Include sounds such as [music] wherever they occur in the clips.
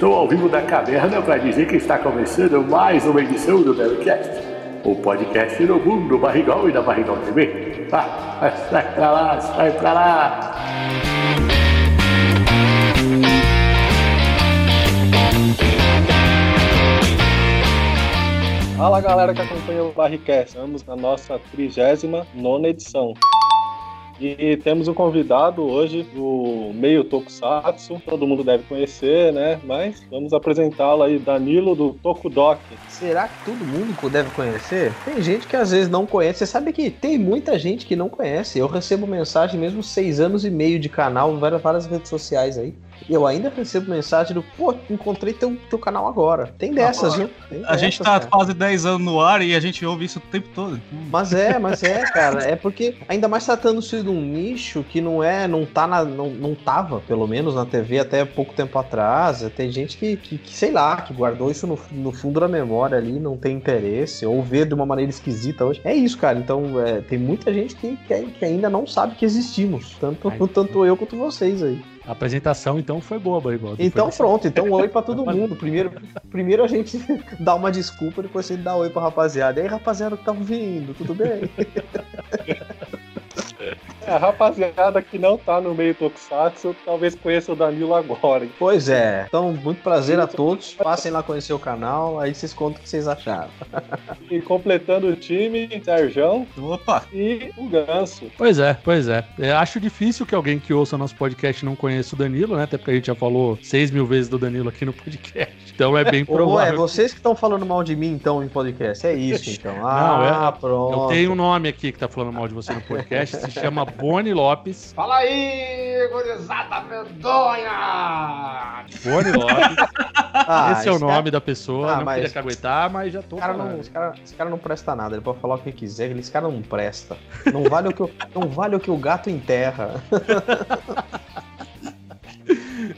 Estou ao vivo da caverna para dizer que está começando mais uma edição do Bellycast, o podcast no mundo barrigol e da Barrigol TV. Ah, sai pra lá, sai pra lá! Fala galera que acompanha o Barricast, estamos na nossa 39 edição. E temos um convidado hoje do meio Tokusatsu, todo mundo deve conhecer, né? Mas vamos apresentá-lo aí, Danilo do Tokudok. Será que todo mundo deve conhecer? Tem gente que às vezes não conhece. Você sabe que tem muita gente que não conhece. Eu recebo mensagem mesmo seis anos e meio de canal, várias, várias redes sociais aí. E eu ainda recebo mensagem do, pô, encontrei teu, teu canal agora. Tem dessas, viu? Tem a gente tá cara. quase 10 anos no ar e a gente ouve isso o tempo todo. Mas é, mas é, cara. É porque, ainda mais tratando-se de um nicho que não é, não tá na, não, não tava, pelo menos, na TV até pouco tempo atrás. Tem gente que, que, que sei lá, que guardou isso no, no fundo da memória ali, não tem interesse, ou vê de uma maneira esquisita hoje. É isso, cara. Então, é, tem muita gente que, que, que, ainda não sabe que existimos. Tanto, tanto eu quanto vocês aí. A apresentação, então, foi boa, Barrigol. Então, pronto. Então, oi pra todo [laughs] mundo. Primeiro, primeiro a gente [laughs] dá uma desculpa, depois a gente dá oi pra rapaziada. E aí, rapaziada que tá ouvindo, tudo bem? [laughs] A rapaziada que não tá no meio Tokusatsu talvez conheça o Danilo agora. Hein? Pois é. Então, muito prazer a todos. Passem lá conhecer o canal, aí vocês contam o que vocês acharam. E completando o time, Sérgio Opa. e o Ganso. Pois é, pois é. Eu acho difícil que alguém que ouça nosso podcast não conheça o Danilo, né? Até porque a gente já falou seis mil vezes do Danilo aqui no podcast. Então é bem provável. Ou é vocês que estão falando mal de mim, então, em podcast. É isso, [laughs] então. Ah, não, é, pronto. Eu tenho um nome aqui que tá falando mal de você no podcast. Se chama Boni Lopes. Fala aí, gurizada medonha! Boni Lopes. [laughs] Ah, esse é o nome cara... da pessoa. Ah, não mas... queria caguetar, mas já tô cara não, esse, cara, esse cara não presta nada. Ele pode falar o que quiser. Esse cara não presta. Não vale o que, o, não vale o, que o gato enterra. [laughs]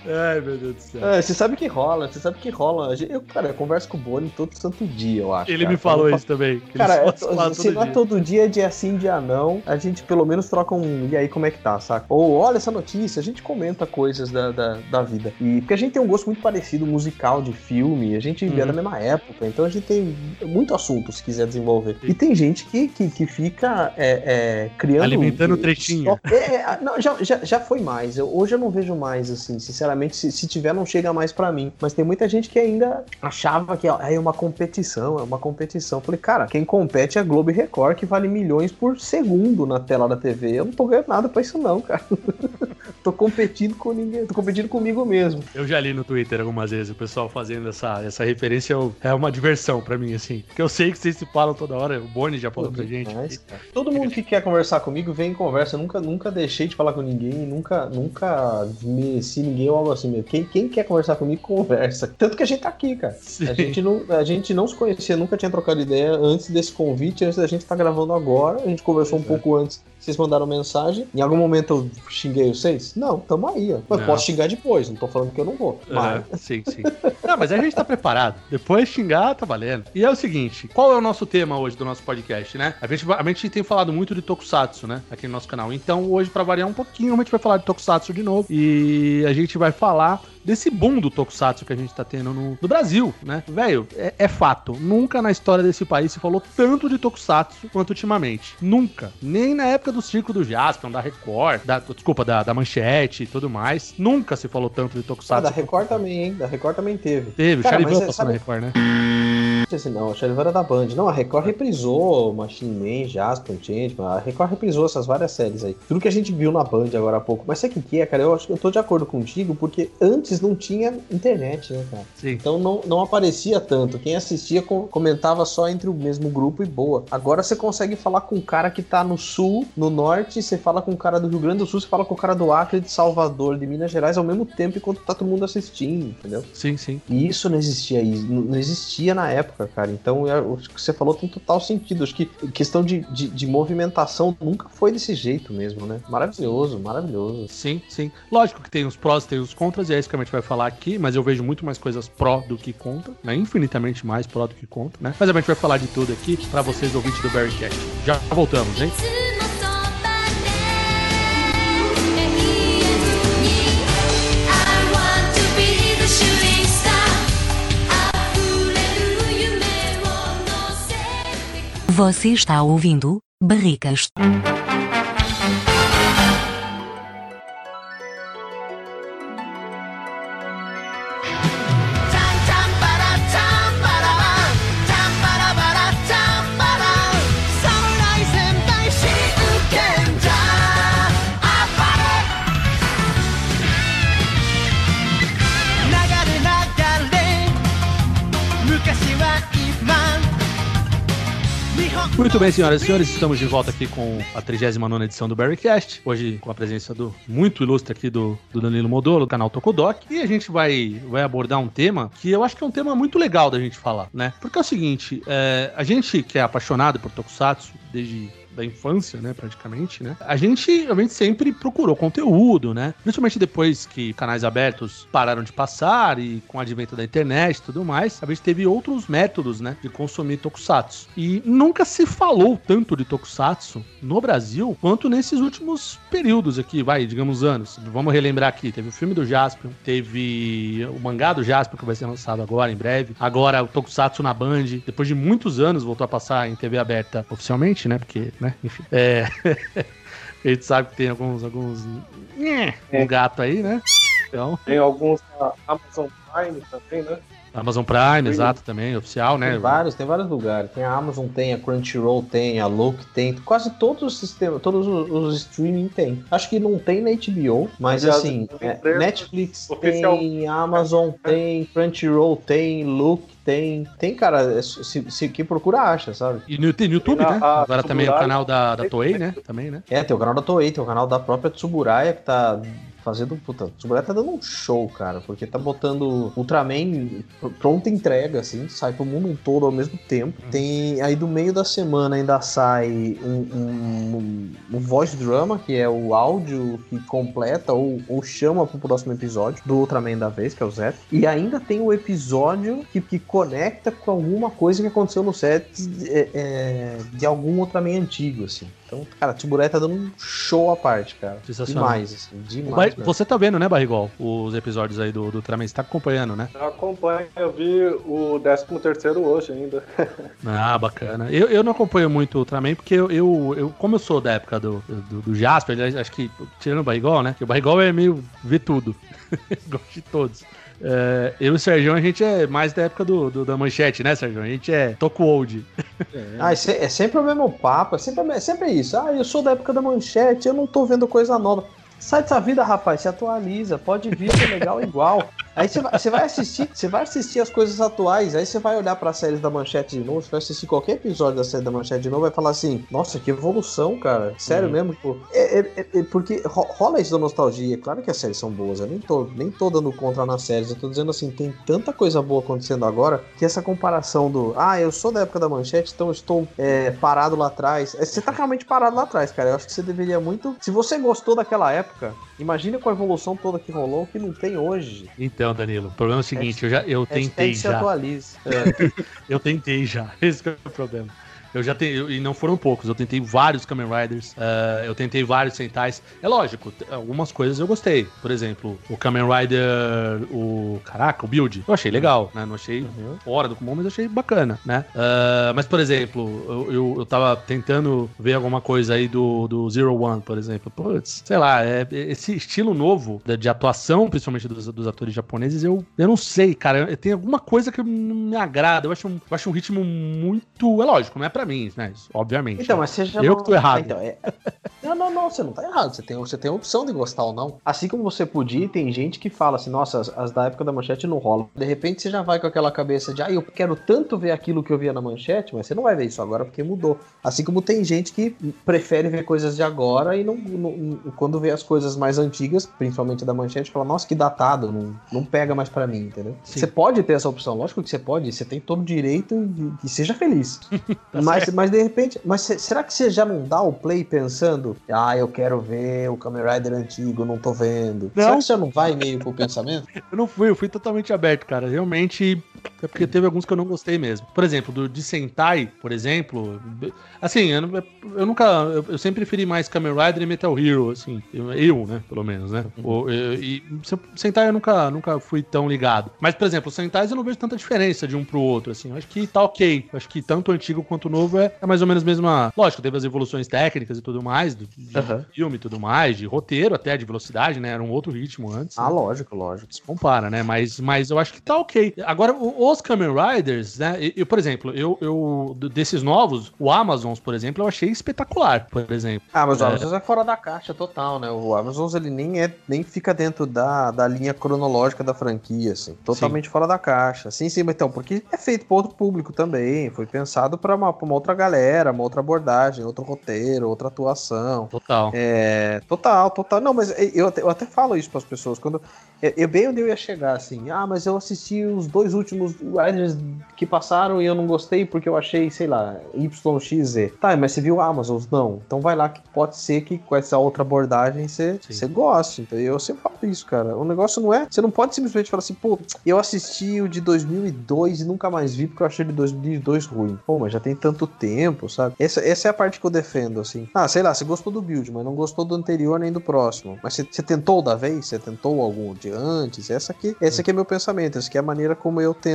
Ai, meu Deus do céu. É, você sabe que rola, você sabe que rola. Eu, cara, eu converso com o Boni todo santo dia, eu acho. Ele cara. me falou isso também. Cara, é, se não é todo dia, dia sim, dia não, a gente pelo menos troca um. E aí, como é que tá, saca? Ou olha essa notícia, a gente comenta coisas da, da, da vida. E porque a gente tem um gosto muito parecido, musical, de filme, a gente uhum. é da mesma época, então a gente tem muito assunto se quiser desenvolver. Sim. E tem gente que, que, que fica é, é, criando. Alimentando trechinho. É, é, não, já, já, já foi mais. Eu, hoje eu não vejo mais, assim, sinceramente, se, se tiver, não chega mais para mim. Mas tem muita gente que ainda achava que é uma competição, é uma competição. Eu falei, cara, quem compete é Globo e Record, que vale milhões por segundo na tela da TV. Eu não tô ganhando nada pra isso, não, cara. [laughs] tô competindo com ninguém, tô competindo comigo mesmo. Eu já li no Twitter algumas vezes o pessoal fazendo essa, essa referência, é uma diversão para mim, assim. Porque eu sei que vocês se falam toda hora, o Boni já falou Pô, pra gente. Todo mundo que quer conversar comigo vem em conversa. Eu nunca, nunca deixei de falar com ninguém, nunca, nunca mereci ninguém ou algo assim mesmo. Quem, quem quer conversar comigo, conversa. Tanto que a gente tá aqui, cara. A gente, não, a gente não se conhecia, nunca tinha trocado ideia antes desse convite, antes da gente estar tá gravando agora. A gente conversou um pouco antes vocês mandaram mensagem. Em algum momento eu xinguei vocês? Não, tamo aí. Ó. Mas não. posso xingar depois, não tô falando que eu não vou. Mas... É, sim, sim. não, mas a gente tá preparado. Depois xingar, tá valendo. E é o seguinte: qual é o nosso tema hoje do nosso podcast, né? A gente, a gente tem falado muito de Tokusatsu, né? Aqui no nosso canal. Então, hoje, para variar um pouquinho, a gente vai falar de Tokusatsu de novo. E a gente vai falar desse boom do Tokusatsu que a gente tá tendo no, no Brasil, né? Velho, é, é, fato. Nunca na história desse país se falou tanto de Tokusatsu quanto ultimamente. Nunca. Nem na época do Circo do Jaspion, da Record, da, desculpa, da, da Manchete e tudo mais. Nunca se falou tanto de Tokusatsu. Ah, da Record também, hein? Da Record também teve. Teve, Cara, Charivan passou sabe... na Record, né? Assim, não, o Charivan era da Band. Não, a Record reprisou Machine Man, Jaspion, Changeman. A Record reprisou essas várias séries aí. Tudo que a gente viu na Band agora há pouco. Mas sabe o que é, cara? Eu acho que eu tô de acordo contigo, porque antes não tinha internet, né, cara? Sim. Então não, não aparecia tanto. Quem assistia comentava só entre o mesmo grupo e boa. Agora você consegue falar com um cara que tá no sul, no norte, você fala com o cara do Rio Grande do Sul, você fala com o cara do Acre, de Salvador, de Minas Gerais ao mesmo tempo enquanto tá todo mundo assistindo, entendeu? Sim, sim. E isso não existia não existia na época, cara. Então é, o que você falou tem total sentido. Acho que questão de, de, de movimentação nunca foi desse jeito mesmo, né? Maravilhoso, maravilhoso. Sim, sim. Lógico que tem os prós, tem os contras, e é isso que a gente vai falar aqui, mas eu vejo muito mais coisas pró do que contra, né? Infinitamente mais pró do que contra, né? Mas a gente vai falar de tudo aqui para vocês ouvintes do Barrycast. Já voltamos, hein? Você está ouvindo Barricas. Muito bem, senhoras e senhores, estamos de volta aqui com a 39 edição do Barrycast. Hoje com a presença do muito ilustre aqui do, do Danilo Modolo, do canal Tokodoc. E a gente vai, vai abordar um tema que eu acho que é um tema muito legal da gente falar, né? Porque é o seguinte, é, a gente que é apaixonado por Tokusatsu desde da infância, né, praticamente, né? A gente, a gente sempre procurou conteúdo, né? Principalmente depois que canais abertos pararam de passar e com o advento da internet e tudo mais, a gente teve outros métodos, né, de consumir tokusatsu. E nunca se falou tanto de tokusatsu no Brasil quanto nesses últimos períodos aqui, vai, digamos anos. Vamos relembrar aqui, teve o filme do Jaspion, teve o mangá do Jaspion que vai ser lançado agora em breve. Agora o tokusatsu na Band, depois de muitos anos voltou a passar em TV aberta oficialmente, né? Porque né? Enfim. É... [laughs] a gente sabe que tem alguns. alguns... Um gato aí, né? Então... Tem alguns na Amazon Prime também, né? Amazon Prime, exato, também, oficial, né? Tem vários, tem vários lugares. Tem a Amazon, tem a Crunchyroll, tem a Look, tem. Quase todos os sistemas, todos os, os streaming tem. Acho que não tem na HBO, mas Aliás, assim, é, Netflix oficial. tem, Amazon [laughs] tem, Crunchyroll tem, Look tem. Tem, cara, é, se, se quem procura acha, sabe? E no, tem no YouTube, né? Agora também o canal da, da Toei, né? Também, né? É, tem o canal da Toei, tem o canal da própria Tsuburaya que tá fazendo. Puta, o Tsuburaya tá dando um show, cara, porque tá botando Ultraman pronta entrega, assim, sai pro mundo todo ao mesmo tempo. Uhum. Tem aí do meio da semana ainda sai um, um, um, um voice drama, que é o áudio que completa ou, ou chama pro próximo episódio do Ultraman da vez, que é o Zé. E ainda tem o episódio que, que conecta com alguma coisa que aconteceu no set é, é, de algum Ultraman antigo, assim. Então, cara, Tiburé tá dando um show à parte, cara. Demais, assim, demais. Mas, você tá vendo, né, Barrigol, os episódios aí do, do Ultraman? Você tá acompanhando, né? Eu acompanho, eu vi o 13 hoje ainda. [laughs] ah, bacana. Eu, eu não acompanho muito o Ultraman porque eu, eu, eu, como eu sou da época do, do, do Jasper, acho que, tirando o Barrigol, né? Que o Barrigol é meio ver tudo. [laughs] Gosto de todos. É, eu e o Sérgio, a gente é mais da época do, do da manchete, né, Sérgio? A gente é toco old. É. Ah, é sempre o mesmo papo, é sempre, é sempre isso. Ah, eu sou da época da manchete, eu não tô vendo coisa nova. Sai dessa vida, rapaz, se atualiza, pode vir, é legal igual. Aí você vai, assistir, você vai assistir as coisas atuais, aí você vai olhar para as séries da Manchete de novo, você vai assistir qualquer episódio da série da Manchete de novo, vai falar assim, nossa, que evolução, cara. Sério uhum. mesmo, tipo, é, é, é, porque rola isso da nostalgia. Claro que as séries são boas, eu nem tô, nem tô dando contra nas séries, eu tô dizendo assim, tem tanta coisa boa acontecendo agora que essa comparação do, ah, eu sou da época da Manchete, então eu estou é, parado lá atrás. É, você tá realmente parado lá atrás, cara. Eu acho que você deveria muito. Se você gostou daquela época, imagine com a evolução toda que rolou, que não tem hoje. Então, Danilo, o problema é o seguinte, eu já eu tentei já. Atualize. É, [laughs] eu tentei já. Esse é o problema. Eu já tenho, e não foram poucos, eu tentei vários Kamen Riders, uh, eu tentei vários Sentais. É lógico, algumas coisas eu gostei. Por exemplo, o Kamen Rider, o. Caraca, o Build. Eu achei legal, né? Não achei uhum. fora do comum, mas achei bacana, né? Uh, mas, por exemplo, eu, eu, eu tava tentando ver alguma coisa aí do, do Zero One, por exemplo. Putz, sei lá, é, esse estilo novo de, de atuação, principalmente dos, dos, atores japoneses, eu, eu não sei, cara. Tem alguma coisa que não me agrada. Eu acho um, eu acho um ritmo muito. É lógico, não é pra pra mim, né? Obviamente. Então, mas você já. Eu não... que tô errado. então, é... [laughs] Não, não, não, você não tá errado. Você tem, você tem a opção de gostar ou não. Assim como você podia, tem gente que fala assim, nossa, as, as da época da manchete não rolam. De repente você já vai com aquela cabeça de, ah, eu quero tanto ver aquilo que eu via na manchete, mas você não vai ver isso agora porque mudou. Assim como tem gente que prefere ver coisas de agora e não, não quando vê as coisas mais antigas, principalmente da manchete, fala, nossa, que datado, não, não pega mais para mim, entendeu? Sim. Você pode ter essa opção, lógico que você pode, você tem todo o direito e seja feliz. [laughs] mas Mas, mas de repente, mas será que você já não dá o play pensando, ah, eu quero ver o Kamen Rider antigo, não tô vendo? Não. Será que você não vai meio pro pensamento? eu não fui, eu fui totalmente aberto, cara. Realmente, É porque teve alguns que eu não gostei mesmo. Por exemplo, do de Sentai, por exemplo. Assim, eu, não- eu nunca. Eu, eu sempre preferi mais Kamen Rider e Metal Hero, assim. Eu, eu, né? Pelo menos, né? O- eu- e Sentai eu nunca, nunca fui tão ligado. Mas, por exemplo, Sentais eu não vejo tanta diferença de um pro outro, assim. Eu acho que tá ok. Eu acho que tanto o antigo quanto o novo é, é mais ou menos a mesma. Lógico, teve as evoluções técnicas e tudo mais, do, de Aham. filme e tudo mais, de roteiro até, de velocidade, né? Era um outro ritmo antes. Ah, né? lógico, lógico. se compara, né? Mas, mas eu acho que tá ok. Agora, o- os Kamen Riders, né? Eu, por exemplo, eu, eu desses novos, o Amazons, por exemplo, eu achei espetacular, por exemplo. Ah, mas o É. Amazon é fora da caixa total, né? O Amazon ele nem é nem fica dentro da, da linha cronológica da franquia, assim. Totalmente fora da caixa. Sim, sim, mas então, porque é feito para outro público também. Foi pensado para uma, pra uma outra galera, uma outra abordagem, outro roteiro, outra atuação. Total. É, total, total. Não, mas eu até, eu até falo isso para as pessoas. Quando eu, eu bem onde eu ia chegar, assim, ah, mas eu assisti os dois últimos Riders que passaram e eu não gostei porque eu achei, sei lá, YXZ. Tá, mas você viu Amazon? Não. Então vai lá que pode ser que com essa outra abordagem você, Sim. você goste. Então eu sempre falo isso, cara. O negócio não é. Você não pode simplesmente falar assim, pô, eu assisti o de 2002 e nunca mais vi porque eu achei ele de 2002 ruim. Pô, mas já tem tanto tempo, sabe? Essa, essa é a parte que eu defendo, assim. Ah, sei lá, você gostou do build, mas não gostou do anterior nem do próximo. Mas você, você tentou o da vez? Você tentou algum de antes? Essa aqui, esse aqui é meu pensamento. Essa aqui é a maneira como eu tento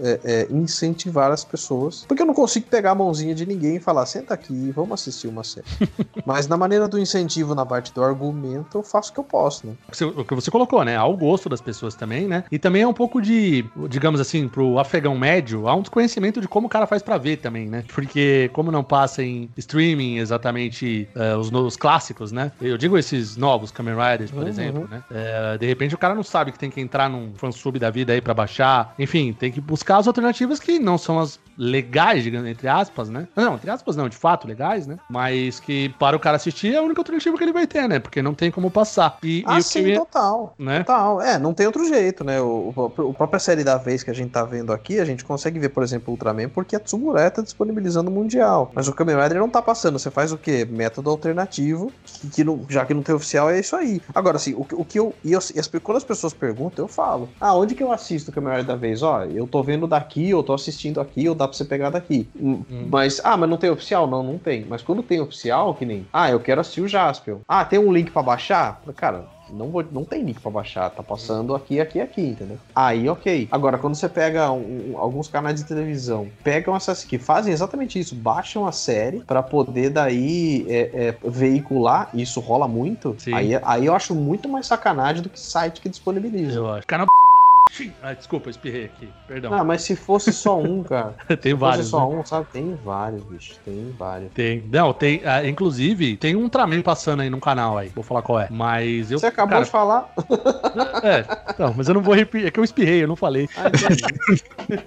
é, é, incentivar as pessoas. Porque eu não consigo pegar a mãozinha de ninguém e falar, senta aqui vamos assistir uma série. [laughs] mas na maneira do incentivo, na parte do argumento, eu faço o que eu posso, né? O que você colocou, né? Ao gosto das pessoas também, né? E também é um pouco de, digamos assim, pro afegão médio, há um desconhecimento de como o cara faz pra ver também, né? Porque como não passa em streaming exatamente eh, os, no- os clássicos, né? Eu digo esses novos Kamen Riders, por Uhum. exemplo, né? Eh, de repente o cara não sabe que tem que entrar num fansub da vida aí pra baixar. Enfim, tem que buscar as alternativas que não são as legais, digamos, entre aspas, né? Não, entre aspas não, de fato legais, né? Mas que para o cara assistir é a única alternativa que ele vai ter, né? Porque não tem como passar. E, e Ah, que sim, total. né? Total, é, não tem outro jeito, né? O, o, a própria série da vez que a gente tá vendo aqui, a gente consegue ver, por exemplo, Ultraman, porque a Tsumura tá disponibilizando o Mundial. Mas o Kamen Rider não tá passando. Você faz o quê? Método alternativo, que, que não- já que não tem oficial, é isso aí. Agora, assim, o, que- o que eu. E eu e as, quando as pessoas perguntam, eu falo: Ah, onde que eu assisto o Kamen Rider da vez? Ó, eu tô vendo daqui, eu tô assistindo aqui, ou dá pra você pegar daqui. Hum, Mas, ah, mas não tem oficial? Não, não tem. Mas quando tem oficial, que nem. Ah, eu quero assistir o Jaspion. Ah, tem um link pra baixar? Cara, não, vou, não tem link pra baixar, tá passando aqui, aqui, aqui, entendeu? Aí, ok. Agora, quando você pega um- um- alguns canais de televisão, pegam essas que fazem exatamente isso, baixam a série pra poder daí é, é, veicular, e isso rola muito, Sim. aí, aí eu acho muito mais sacanagem do que site que disponibiliza. Eu acho. Canal. [laughs] Ah, desculpa, espirrei aqui. Perdão. Ah, mas se fosse só um, [laughs] cara. tem se vários. fosse só né? um, sabe? Tem vários, bicho. Tem vários. Tem. Não, tem. ah, inclusive, tem um Ultraman passando aí no canal aí. Vou falar qual é. Mas eu. Você acabou cara, de falar. [laughs] É, não, mas eu não vou repetir. É que eu espirrei, eu não falei. Ah. [laughs]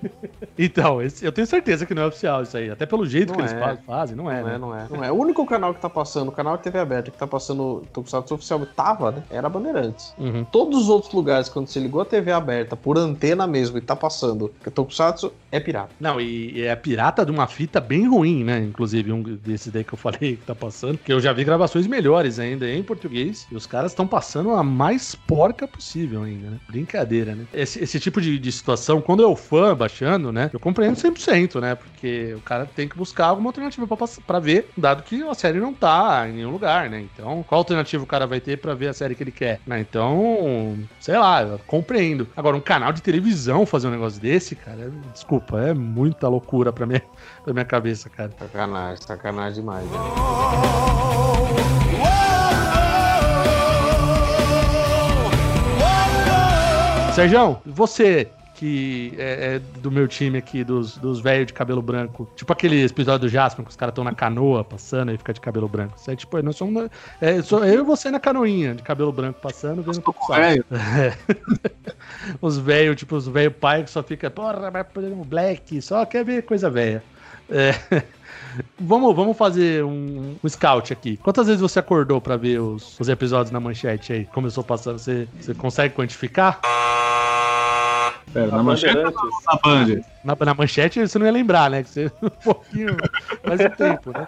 Então, esse- eu tenho certeza que não é oficial isso aí. Até pelo jeito Não que eles é. faz- fazem, não é, Não né? é, não é, não é. O único canal que tá passando, o canal de TV aberta que tá passando Tokusatsu oficial tava, né? Era Bandeirantes. Uhum. Todos os outros lugares, quando você ligou a TV aberta por antena mesmo e tá passando Tokusatsu, é pirata. Não, e, é pirata de uma fita bem ruim, né? Inclusive, um desses daí que eu falei que tá passando. Que eu já vi gravações melhores ainda em português. E os caras estão passando a mais porca possível ainda, né? Brincadeira, né? Esse, esse tipo de, de situação, quando eu fã baixando, né? Eu compreendo 100%, né? Porque o cara tem que buscar alguma alternativa pra ver, dado que a série não tá em nenhum lugar, né? Então, qual alternativa o cara vai ter pra ver a série que ele quer? Né? Então, sei lá, compreendo. Agora, um canal de televisão fazer um negócio desse, cara, é- desculpa, é muita loucura pra minha, [laughs] pra minha cabeça, cara. Sacanagem, sacanagem demais. Né? Sérgio, você que é, é do meu time aqui, dos, dos velhos de cabelo branco, tipo aquele episódio do Jasper, que os caras estão na canoa passando e fica de cabelo branco. Isso é tipo, nós somos. É, sou eu e você na canoinha, de cabelo branco passando, vendo um pouco Velho. [laughs] Os velhos, tipo, os velhos pai que só fica, porra, vai poder um black, só quer ver coisa velha. É. [laughs] Vamos, vamos fazer um, um scout aqui. Quantas vezes você acordou pra ver os, os episódios na manchete aí? Começou passando. Você, você consegue quantificar? Pera, Tá na manchete Bandeirantes? ou na Band? Na, na manchete você não ia lembrar, né? Que você [laughs] um pouquinho mais o tempo, né?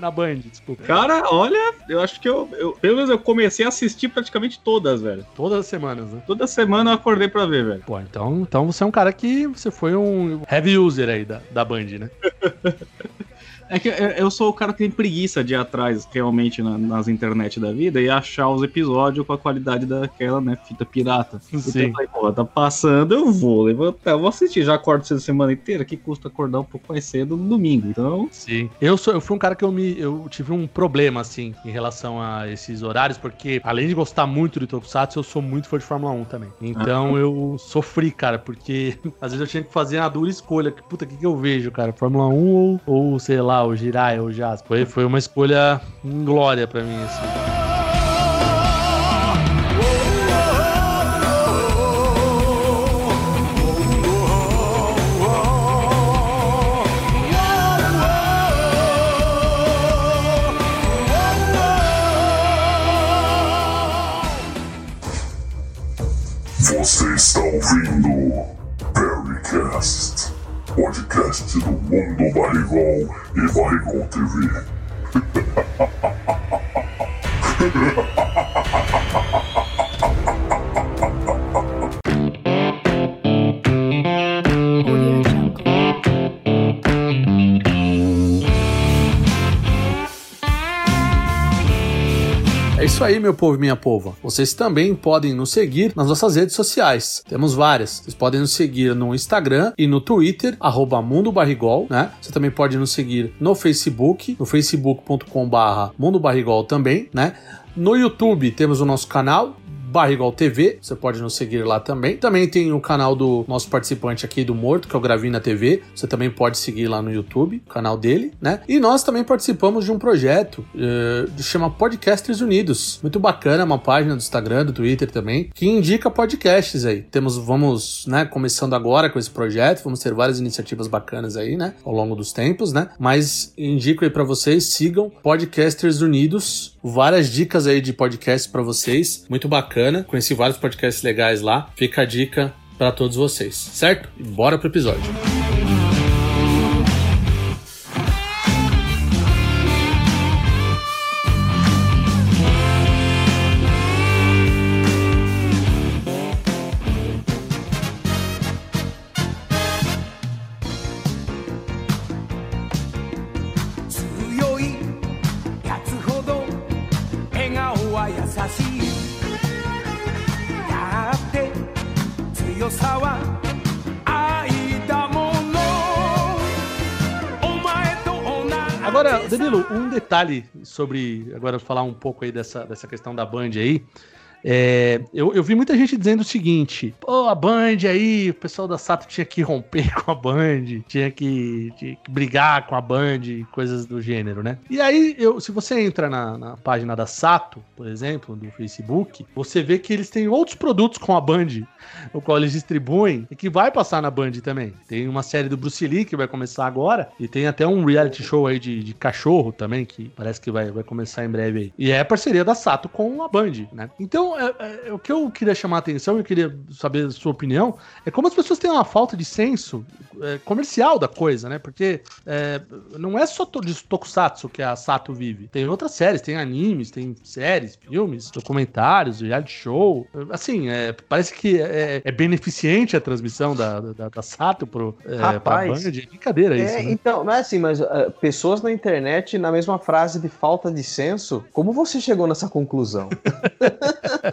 Na Band, desculpa. Cara, olha, eu acho que eu, eu. Pelo menos eu comecei a assistir praticamente todas, velho. Todas as semanas, né? Toda semana eu acordei pra ver, velho. Pô, então, então você é um cara que você foi um heavy user aí da, da Band, né? [laughs] É que eu- sou o cara que tem preguiça de ir atrás realmente na- nas internet da vida e achar os episódios com a qualidade daquela, né, fita pirata. Então Sim. falei, pô, tá passando, eu vou levantar, eu vou assistir. Já acordo cedo a semana inteira, que custa acordar um pouco mais cedo no domingo. Então, Sim. Eu, sou, eu fui um cara que eu me. Eu tive um problema, assim, em relação a esses horários, porque além de gostar muito de Tokusatsu, eu sou muito fã de Fórmula 1 também. Então eu sofri, cara, porque [laughs] às vezes eu tinha que fazer uma dura escolha. Que, Puta, o que, que eu vejo, cara? Fórmula 1 ou, ou sei lá, o Jirai ou o Jazz? Foi, foi uma escolha inglória pra mim, assim. Você está ouvindo Perrycast, podcast do Mundo Barrigol e Barrigol [laughs] TV. Isso aí, meu povo e minha pova. Vocês também podem nos seguir nas nossas redes sociais. Temos várias. Vocês podem nos seguir no Instagram e no Twitter, arroba Mundo Barrigol, né? Você também pode nos seguir no Facebook, no facebook.com barra Mundo Barrigol também, né? No YouTube temos o nosso canal, Barrigol TV, você pode nos seguir lá também. Também tem o canal do nosso participante aqui do Morto, que é o Gravina TV. Você também pode seguir lá no YouTube, o canal dele, né? E nós também participamos de um projeto eh, que chama Podcasters Unidos. Muito bacana, uma página do Instagram, do Twitter também, que indica podcasts aí. Temos, vamos, né, começando agora com esse projeto, vamos ter várias iniciativas bacanas aí, né, ao longo dos tempos, né? Mas indico aí pra vocês, sigam Podcasters Unidos, várias dicas aí de podcasts pra vocês, muito bacana. Conheci vários podcasts legais lá. Fica a dica pra todos vocês, certo? E bora pro episódio. Detalhe sobre. Agora falar um pouco aí dessa, dessa questão da Band aí. É, eu, eu vi muita gente dizendo o seguinte: pô, a Band aí, o pessoal da Sato tinha que romper com a Band, tinha que, tinha que brigar com a Band, coisas do gênero, né? E aí, eu, se você entra na, na página da Sato, por exemplo, do Facebook, você vê que eles têm outros produtos com a Band, o qual eles distribuem e que vai passar na Band também. Tem uma série do Bruce Lee que vai começar agora, e tem até um reality show aí de, de cachorro também, que parece que vai, vai começar em breve aí. E é parceria da Sato com a Band, né? Então, é, é, o que eu queria chamar a atenção, eu queria saber a sua opinião, é como as pessoas têm uma falta de senso é, comercial da coisa, né? Porque é, não é só de Tokusatsu que a Sato vive. Tem outras séries, tem animes, tem séries, filmes, documentários, reality show. Assim, é, parece que é, é beneficente a transmissão da, da, da Sato pro, é, pra Rapaz, Band. É brincadeira É, isso, né? então, mas assim, mas ah, pessoas na internet, na mesma frase de falta de senso, como você chegou nessa conclusão? [laughs]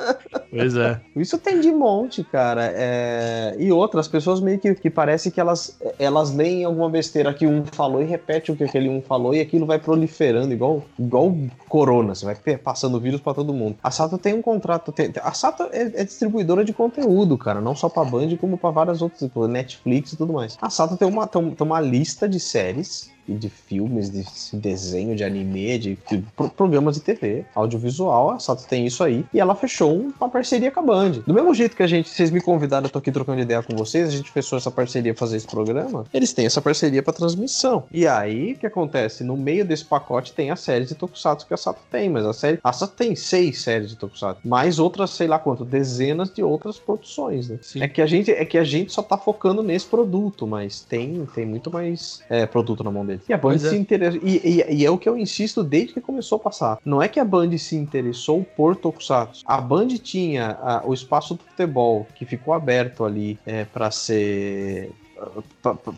Pois é. Isso tem de monte, cara. É, E outras pessoas meio que, que parece que elas, elas leem alguma besteira que um falou e repete o que aquele um falou e aquilo vai proliferando, igual, igual corona. Você vai passando vírus pra todo mundo. A Sato tem um contrato. tem- a Sato é, é distribuidora de conteúdo, cara. Não só pra Band, como pra várias outras, tipo Netflix e tudo mais. A Sato tem uma, tem uma lista de séries de filmes, de desenho, de anime, de, de pro- programas de TV, audiovisual, a Sato tem isso aí, e ela fechou um- uma parceria com a Band. Do mesmo jeito que a gente, vocês me convidaram, eu tô aqui trocando ideia com vocês, a gente fechou essa parceria fazer esse programa, eles têm essa parceria pra transmissão. E aí, o que acontece? No meio desse pacote tem a série de Tokusatsu que a Sato tem, mas a série, a Sato tem seis séries de Tokusatsu, mais outras, sei lá quanto, dezenas de outras produções, né? Sim. É que a gente, é que a gente só tá focando nesse produto, mas tem, tem muito mais é, produto na mão deles. Ali. E a Band Pois é. se interessou. E, e- e é o que eu insisto desde que começou a passar. Não é que a Band se interessou por Tokusatsu. A Band tinha ah, o espaço do futebol que ficou aberto ali é, para ser.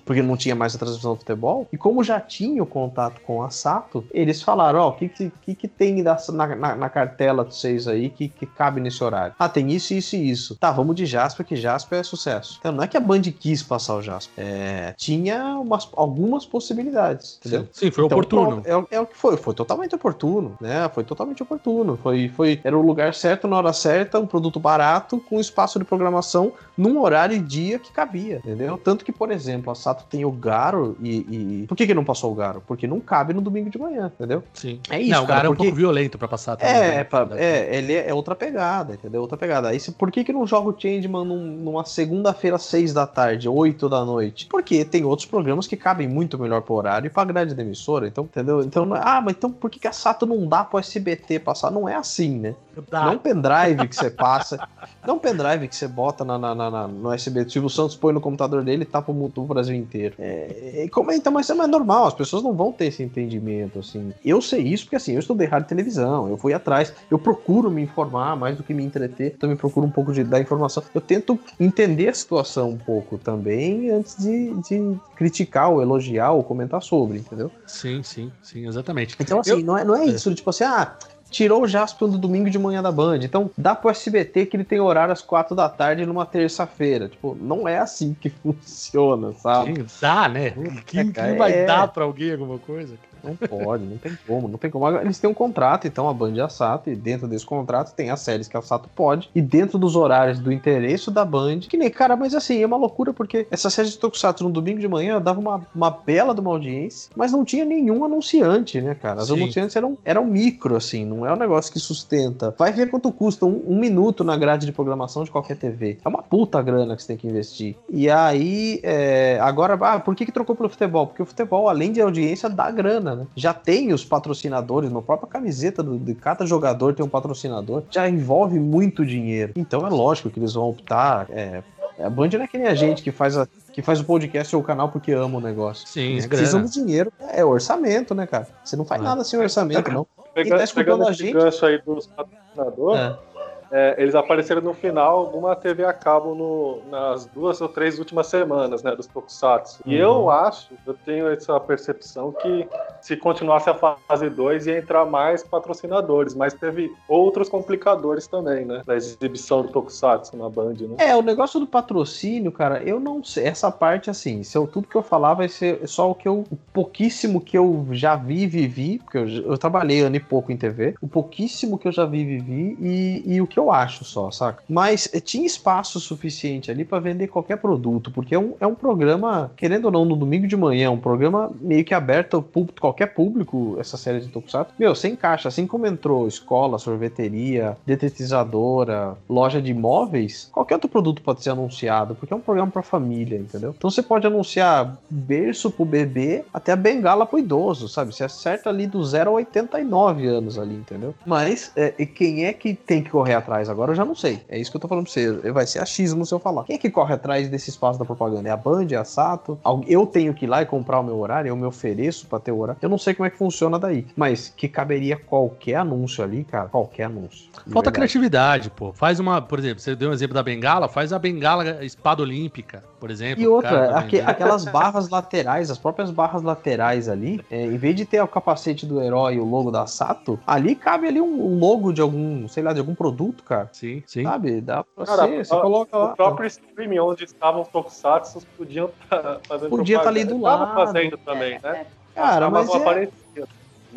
Porque não tinha mais a transmissão do futebol. E como já tinha o contato com a Sato, eles falaram: Ó, o que, que, que, tem na, na, na cartela de vocês aí que, que cabe nesse horário? Ah, tem isso, isso e isso. Tá, vamos de Jasper, que Jasper é sucesso. Então não é que a Band quis passar o Jasper. É, tinha umas, algumas possibilidades, entendeu? Sim, sim, foi Então, oportuno. É, o- é o que foi, foi totalmente oportuno, né? Foi totalmente oportuno. Foi, foi, era o lugar certo na hora certa, um produto barato, com espaço de programação num horário e dia que cabia, entendeu? Tanto que, por exemplo, a Sato tem o Garo e. e- Por que, que não passou o Garo? Porque não cabe no domingo de manhã, entendeu? Sim. É isso, Não, o cara, cara é um porque- pouco violento pra passar também. É, né? pra- é, ele é, outra pegada, entendeu? Outra pegada. Aí, se, por que, que não joga o Changeman num- numa segunda-feira, seis da tarde, oito da noite? Porque tem outros programas que cabem muito melhor pro horário e pra grade da emissora, então, entendeu? Então, ah, mas então por que, que a Sato não dá pro SBT passar? Não é assim, né? Dá. Não é um pendrive que você passa, não é um pendrive que você bota na, na- na- no SBT. O Silvio Santos põe no computador dele e tapa o o Brasil inteiro. É, e como, então, mas isso é normal, as pessoas não vão ter esse entendimento, assim. Eu sei isso porque, assim, eu estudei rádio e televisão, eu fui atrás, eu procuro me informar mais do que me entreter, também procuro um pouco de, da informação. Eu tento entender a situação um pouco também antes de, de criticar ou elogiar ou comentar sobre, entendeu? Sim, sim, sim, exatamente. Então, assim, Eu- não, é, não é isso, tipo assim, ah, tirou o Jasper do domingo de manhã da Band, então dá pro SBT que ele tem horário às quatro da tarde numa terça-feira. Tipo, não é assim que [laughs] funciona, sabe? Sim, dá, né? Quem vai é. dar pra alguém alguma coisa? Não pode, não tem como, não tem como. Eles têm um contrato, então, a Band e a Sato, e dentro desse contrato tem as séries que a Sato pode, e dentro dos horários do interesse da Band, que nem, cara, mas assim, é uma loucura, porque essa série de Tokusatsu no domingo de manhã dava uma, uma bela de uma audiência, mas não tinha nenhum anunciante, né, cara? As Sim. anunciantes eram, eram micro, assim, não é um negócio que sustenta. Vai ver quanto custa um, um minuto na grade de programação de qualquer TV. É uma puta grana que você tem que investir. E aí, é, agora, ah, por que, que trocou pelo futebol? Porque o futebol, além de audiência, dá grana, né? Já tem os patrocinadores, na própria camiseta do, de cada jogador tem um patrocinador, já envolve muito dinheiro. Então é lógico que eles vão optar. É, a Band não é que nem a gente que faz, a- que faz o podcast ou o canal porque ama o negócio. Sim, Eles é precisam do dinheiro. É orçamento, né, cara? Você não faz É. nada sem orçamento, não. Quem Pega, tá escutando pegando a gente- gancho aí dos patrocinadores, É. é, eles apareceram no final de uma TV a cabo no- nas duas ou três últimas semanas, né, dos Tokusatsu. E Uhum. eu acho, eu tenho essa percepção que se continuasse a fase 2 ia entrar mais patrocinadores, mas teve outros complicadores também, né, da exibição do Tokusatsu na Band, né. É, o negócio do patrocínio, cara, eu não sei. Essa parte, assim, se eu, tudo que eu falar vai ser só o que eu. O pouquíssimo que eu já vi e vivi, porque eu, eu trabalhei ano e pouco em TV, o pouquíssimo que eu já vi e vivi e, e o que eu acho só, saca? Mas tinha espaço suficiente ali pra vender qualquer produto, porque é um, é um programa, querendo ou não, no domingo de manhã, um programa meio que aberto ao público, qualquer público, essa série de Tokusatsu. Meu, você encaixa, assim como entrou escola, sorveteria, detetizadora, loja de imóveis, qualquer outro produto pode ser anunciado, porque é um programa pra família, entendeu? Então você pode anunciar berço pro bebê até a bengala pro idoso, sabe? Você acerta ali do 0 a 89 anos ali, entendeu? Mas é, quem é que tem que correr atrás agora? Eu já não sei. É isso que eu tô falando pra você. Vai ser achismo se eu falar. Quem é que corre atrás desse espaço da propaganda? É a Band? É a Sato? Eu tenho que ir lá e comprar o meu horário? Eu me ofereço pra ter o horário? Eu não sei como é que funciona daí. Mas que caberia qualquer anúncio ali, cara. Qualquer anúncio. Falta verdade. criatividade, pô. Faz uma, por exemplo, você deu um exemplo da bengala, faz a bengala espada olímpica, por exemplo. E outra, também, né? aquelas barras laterais, as próprias barras laterais ali, é, em vez de ter o capacete do herói e o logo da Sato, ali cabe ali um logo de algum, sei lá, de algum produto, cara. Sim, sim. Sabe? Dá pra Cara, ser, você coloca lá. O próprio streaming onde estavam os Tokusatsu podiam estar fazendo Podia tá ali do Tava lado. fazendo também, né? Cara, mas Tava é, aparecendo.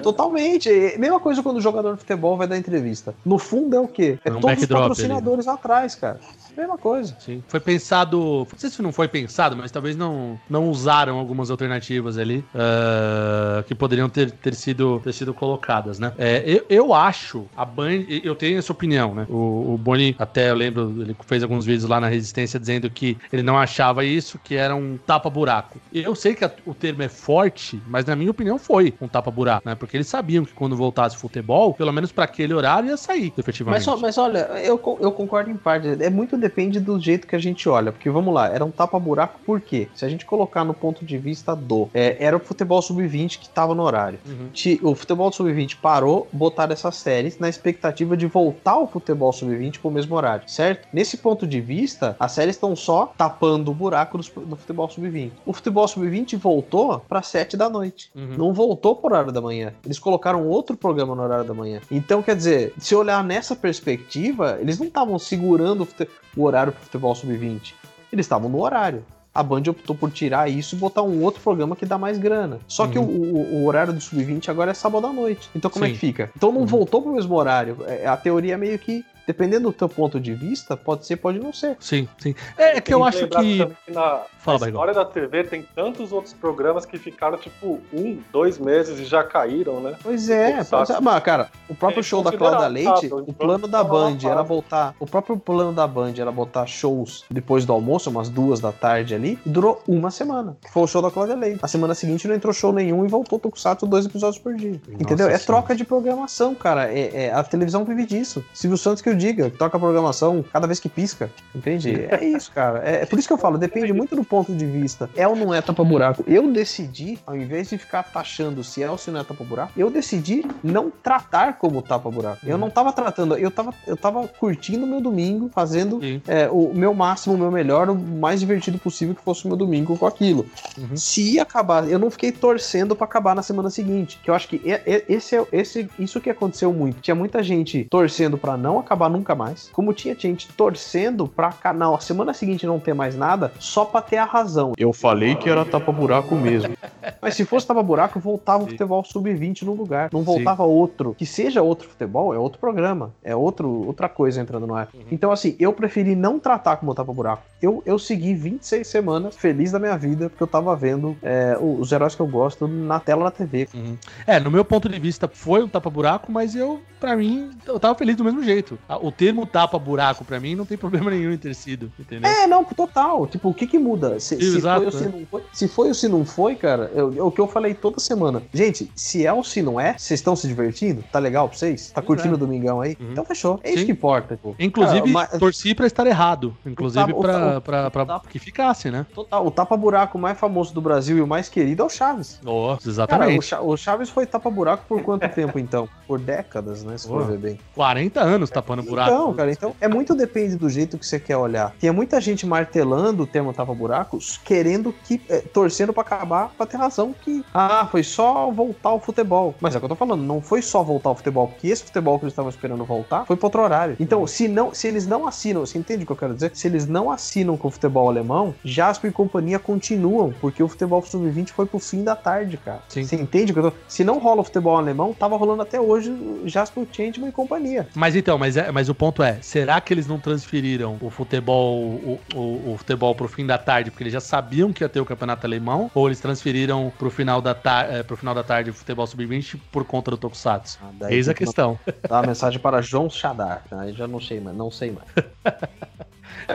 Totalmente. É, Mesma coisa quando o jogador de futebol vai dar entrevista. No fundo é o quê? É É um todos os patrocinadores lá atrás, cara. Mesma coisa. Sim. Foi pensado. Não sei se não foi pensado, mas talvez não, não usaram algumas alternativas ali ah, que poderiam ter, ter, sido, ter sido colocadas, né? É, eu, eu acho a Band. Eu tenho essa opinião, né? O, o Boni, até eu lembro, ele fez alguns vídeos lá na Resistência dizendo que ele não achava isso, que era um tapa-buraco. Eu sei que a- o termo é forte, mas na minha opinião foi um tapa-buraco, né? Porque Porque eles sabiam que quando voltasse o futebol, pelo menos pra aquele horário ia sair, efetivamente. Mas, mas olha, eu, eu concordo em parte. É muito depende do jeito que a gente olha. Porque vamos lá, era um tapa-buraco por quê? Se a gente colocar no ponto de vista do. é, era o futebol sub-20 que tava no horário. Uhum. O futebol sub-20 parou, botaram essas séries na expectativa de voltar o futebol sub-20 pro mesmo horário, certo? Nesse ponto de vista, as séries estão só tapando o buraco dos- do, futebol sub-20. O futebol sub-20 voltou para 7 da noite. Uhum. Não voltou pro horário da manhã. Eles colocaram outro programa no horário da manhã. Então, quer dizer, se olhar nessa perspectiva, eles não estavam segurando o, fute- o horário pro futebol sub-20. Eles estavam no horário. A Band optou por tirar isso e botar um outro programa que dá mais grana. Só que o, o- o horário do Sub-20 agora é sábado à noite. Então como é Sim. que fica? Então não Uhum. voltou pro mesmo horário. É, A teoria é meio que, dependendo do teu ponto de vista, pode ser, pode não ser. Sim, sim. É, é que eu acho que. também na, Fala, na história da TV tem tantos outros programas que ficaram tipo um, dois meses e já caíram, né? Pois é, pode ser- mas, cara, o próprio É show da Cláudia Leite, o plano da lá Band era botar. O próprio plano da Band era botar shows depois do almoço, umas duas da tarde ali, e durou uma semana. Que foi o show da Cláudia Leite. A semana seguinte não entrou show nenhum e voltou o Tokusatsu dois episódios por dia. Entendeu? É Senhora. troca de programação, cara. É, é- a televisão vive disso. Silvio Santos que eu diga, toca a programação cada vez que pisca. Entende? [laughs] É isso, cara. É, é por isso que eu falo, depende muito do ponto de vista. É ou não é tapa-buraco? Eu decidi, ao invés de ficar taxando se é ou se não é tapa-buraco, eu decidi não tratar como tapa-buraco. Eu não tava tratando, eu tava, eu tava curtindo o meu domingo, fazendo é, o meu máximo, o meu melhor, o mais divertido possível que fosse o meu domingo com aquilo. Uhum. Se ia acabar, eu não fiquei torcendo pra acabar na semana seguinte, que eu acho que é- é- esse é esse, isso que aconteceu muito. Tinha muita gente torcendo pra não acabar nunca mais, como tinha gente torcendo pra ca- na semana seguinte não ter mais nada, só pra ter a razão. Eu falei que era tapa-buraco mesmo. [laughs] Mas se fosse tapa-buraco, voltava o Sim. futebol sub-20 no lugar. Não Sim. voltava outro. Que seja outro futebol, é outro programa. É outro, outra coisa entrando no ar. Uhum. Então, assim, eu preferi não tratar como tapa-buraco. Eu, eu segui 26 semanas feliz da minha vida, porque eu tava vendo é, o- os heróis que eu gosto na tela da TV. Uhum. É, no meu ponto de vista foi um tapa-buraco, mas eu, pra mim, eu tava feliz do mesmo jeito. A- O termo tapa-buraco, pra mim, não tem problema nenhum em ter sido, entendeu? É, não, total. Tipo, o que que muda? Se, se Exato, foi ou se né? não foi, se foi ou se não foi, cara, eu- é o que eu falei toda semana. Gente, se é ou se não é, vocês estão se divertindo? Tá legal pra vocês? Tá curtindo é. o domingão aí? Uhum. Então fechou. É Sim. isso que importa. Tipo. Inclusive, Cara, mas- torci pra estar errado. Inclusive, tapa- o pra, tapa- pra, pra, que ficasse, né? Total, o tapa-buraco mais famoso do Brasil e o mais querido é o Chaves. Nossa, Cara, o, exatamente. Cha- o Chaves foi tapa-buraco por quanto [laughs] tempo, então? Por décadas, né? Se for ver bem. 40 anos tapando buraco. Então, cara, então é muito depende do jeito que você quer olhar. Tem muita gente martelando o termo tapa-buracos, querendo que. é, torcendo pra acabar, pra ter razão que. Ah, foi só voltar ao futebol. Mas é o que eu tô falando, não foi só voltar ao futebol, porque esse futebol que eles estavam esperando voltar foi pra outro horário. Então, se não, se eles não assinam, você entende o que eu quero dizer? Se eles não assinam com o futebol alemão, Jasper e companhia continuam, porque o futebol sub-20 foi pro fim da tarde, cara. Sim. Você entende o que eu tô. Se não rola o futebol alemão, tava rolando até hoje o Jasper Changeman e companhia. Mas então, mas, é, mas o ponto é, será que eles não transferiram o futebol, o, o, o futebol pro fim da tarde, porque eles já sabiam que ia ter o campeonato alemão? Ou eles transferiram pro final da, ta eh, pro final da tarde o futebol sub-20 por conta do Tokusatsu? Ah, Eis a questão. Dá uma mensagem para João Shadar. Aí já não sei mais, não sei mais. [laughs]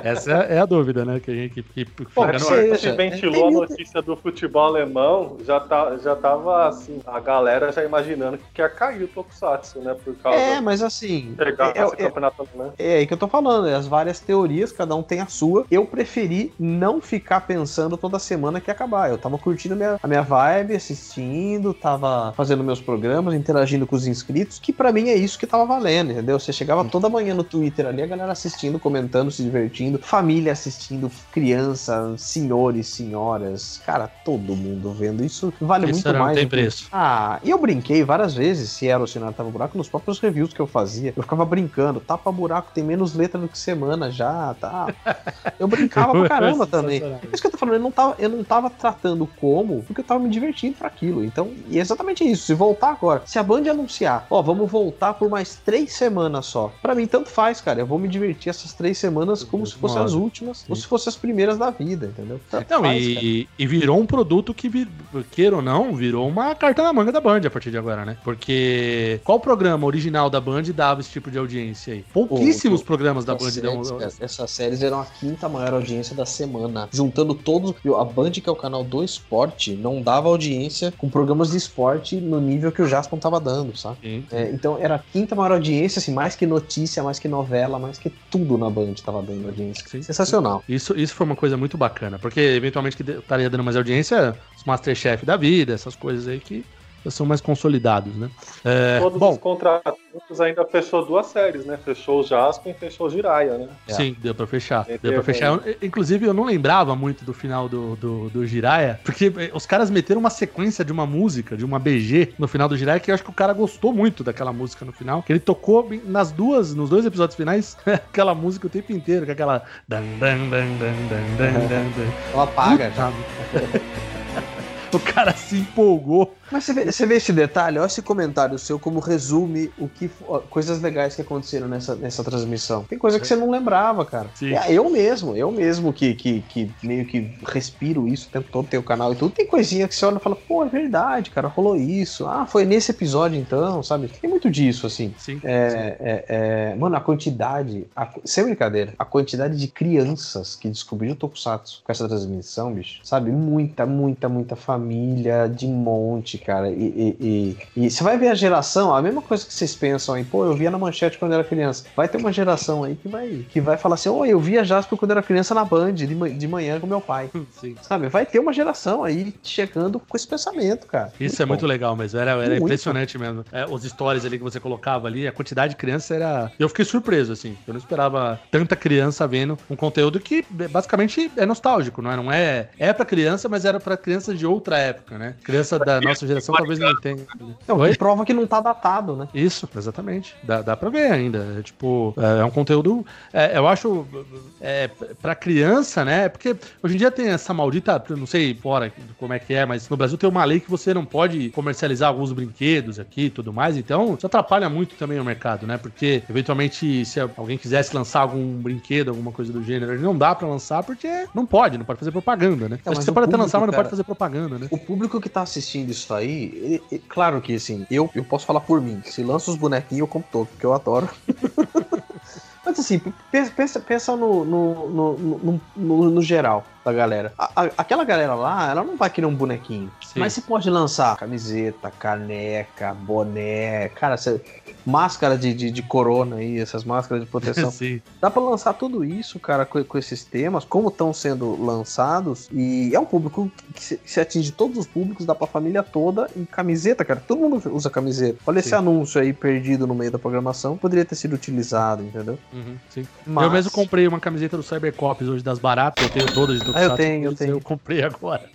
Essa é a dúvida, né? Que a gente que, que fica no se ventilou a notícia do futebol alemão, já, tá, já tava assim, a galera já imaginando que ia cair o Tokusatsu, né? Por causa É, mas assim. é- é- campeonato alemão. É aí que eu tô falando, é as várias teorias, cada um tem a sua. Eu preferi não ficar pensando toda semana que ia acabar. Eu tava curtindo a minha, a minha vibe, assistindo, tava fazendo meus programas, interagindo com os inscritos, que pra mim é isso que tava valendo, entendeu? Você chegava toda manhã no Twitter ali, a galera assistindo, comentando, se divertindo, família assistindo, criança, senhores, senhoras, cara, todo mundo vendo. Isso vale Isso muito não mais. tem preço. Ah, e eu brinquei várias vezes se era ou se não tava buraco nos próprios reviews que eu fazia. Eu ficava brincando, tapa buraco tem menos letra do que semana já, tá? Eu brincava pra [laughs] caramba também. É isso que eu tô falando, eu não, tava, eu não tava tratando como, porque eu tava me divertindo pra aquilo. Então, e é exatamente isso. Se voltar agora, se a Band anunciar, ó, vamos voltar por mais três semanas só. Pra mim, tanto faz, cara. Eu vou me divertir essas três semanas como se fossem as últimas, ou se fossem as primeiras da vida, entendeu? Tanto Não, faz, e, e virou um produto que, vir- queira ou não, virou uma carta na manga da Band a partir de agora, né? Porque qual programa original da Band dava esse tipo de audiência aí? Pouquíssimos Pô, programas da Band Essas dão. essas séries eram a quinta maior audiência da semana. Juntando todos. A Band, que é o canal do esporte, não dava audiência com programas de esporte no nível que o Jaspion tava dando, sabe? Sim. É, então era a quinta maior audiência, assim, mais que notícia, mais que novela, mais que tudo na Band tava dando audiência. Sim. Sensacional. Isso, isso foi uma coisa muito bacana, porque eventualmente que estaria dando mais audiência, os Masterchef da vida, essas coisas aí que são mais consolidados, né? É, Todos bom, os contratos ainda fechou duas séries, né? Fechou o Jasper e fechou o Jiraya, né? É. Sim, deu pra fechar. Deu pra fechar. Eu- inclusive, eu não lembrava muito do final do, do, do Jiraya, porque eh, os caras meteram uma sequência de uma música, de uma BG no final do Jiraya, que eu acho que o cara gostou muito daquela música no final. Que ele tocou nas duas, nos dois episódios finais, [laughs] aquela música o tempo inteiro, com aquela. dan, dan, dan, dan, dan, dan, dan, dan. Ela paga já. [laughs] O cara se empolgou. Mas você vê, você vê esse detalhe? Olha esse comentário seu como resume o que ó, coisas legais que aconteceram nessa, nessa transmissão. Tem coisa que você não lembrava, cara. Sim. É, eu mesmo, eu mesmo que, que, que meio que respiro isso o tempo todo, tem o canal e tudo. Tem coisinha que você olha e fala, pô, é verdade, cara, rolou isso. Ah, foi nesse episódio então, sabe? Tem muito disso, assim. Sim. É, é, é, mano, a quantidade, a, sem brincadeira, a quantidade de crianças que descobriram o Tokusatsu com essa transmissão, bicho, sabe? Muita, muita, muita família de monte, cara. E, e, e- e você vai ver a geração, a mesma coisa que vocês pensam aí, pô, eu via na manchete quando era criança. Vai ter uma geração aí que vai, que vai falar assim, ô, eu via Jasper quando era criança na Band, de, de manhã com meu pai. Sim. Sabe? Vai ter uma geração aí chegando com esse pensamento, cara. Isso é muito bom. legal mesmo, era, era Muito. impressionante mesmo. É, os stories ali que você colocava ali, a quantidade de criança era. Eu fiquei surpreso, assim. Eu não esperava tanta criança vendo um conteúdo que basicamente é nostálgico, não é? Não é. É pra criança, mas era pra criança de outra época, né? Criança da nossa geração talvez não tenha. Não, que prova que não tá datado, né? Isso, exatamente. Dá, dá pra ver ainda. É, tipo, é, é um conteúdo. é, eu acho. É, pra criança, né? Porque hoje em dia tem essa maldita. Não sei fora como é que é, mas no Brasil tem uma lei que você não pode comercializar alguns brinquedos aqui e tudo mais. Então, isso atrapalha muito também o mercado, né? Porque, eventualmente, se alguém quisesse lançar algum brinquedo, alguma coisa do gênero, não dá pra lançar porque não pode, não pode fazer propaganda, né? Não, Acho mas que você pode até público, lançar, mas não cara, pode fazer propaganda, né? O público que tá assistindo isso aí, claro que assim, eu, eu posso falar por mim. Se lança os bonequinhos, eu compro todo, porque eu adoro. [laughs] Mas assim, pensa, pensa, no, no, no, no- no geral da galera. A- a- aquela galera lá, ela não vai querer um bonequinho. Sim. Mas você pode lançar camiseta, caneca, boné, cara, você- máscara de, de, de corona aí, essas máscaras de proteção. [laughs] Sim. Dá pra lançar tudo isso, cara, com, com esses temas, como estão sendo lançados. E é um público que se, se atinge todos os públicos, dá pra família toda. E camiseta, cara, todo mundo usa camiseta. Olha esse Sim. anúncio aí perdido no meio da programação, poderia ter sido utilizado, entendeu? Uhum. Mas- Eu mesmo comprei uma camiseta do Cybercops hoje das baratas, eu tenho todas Tokusatsu, Ah, eu tenho, eu tenho. Eu comprei agora.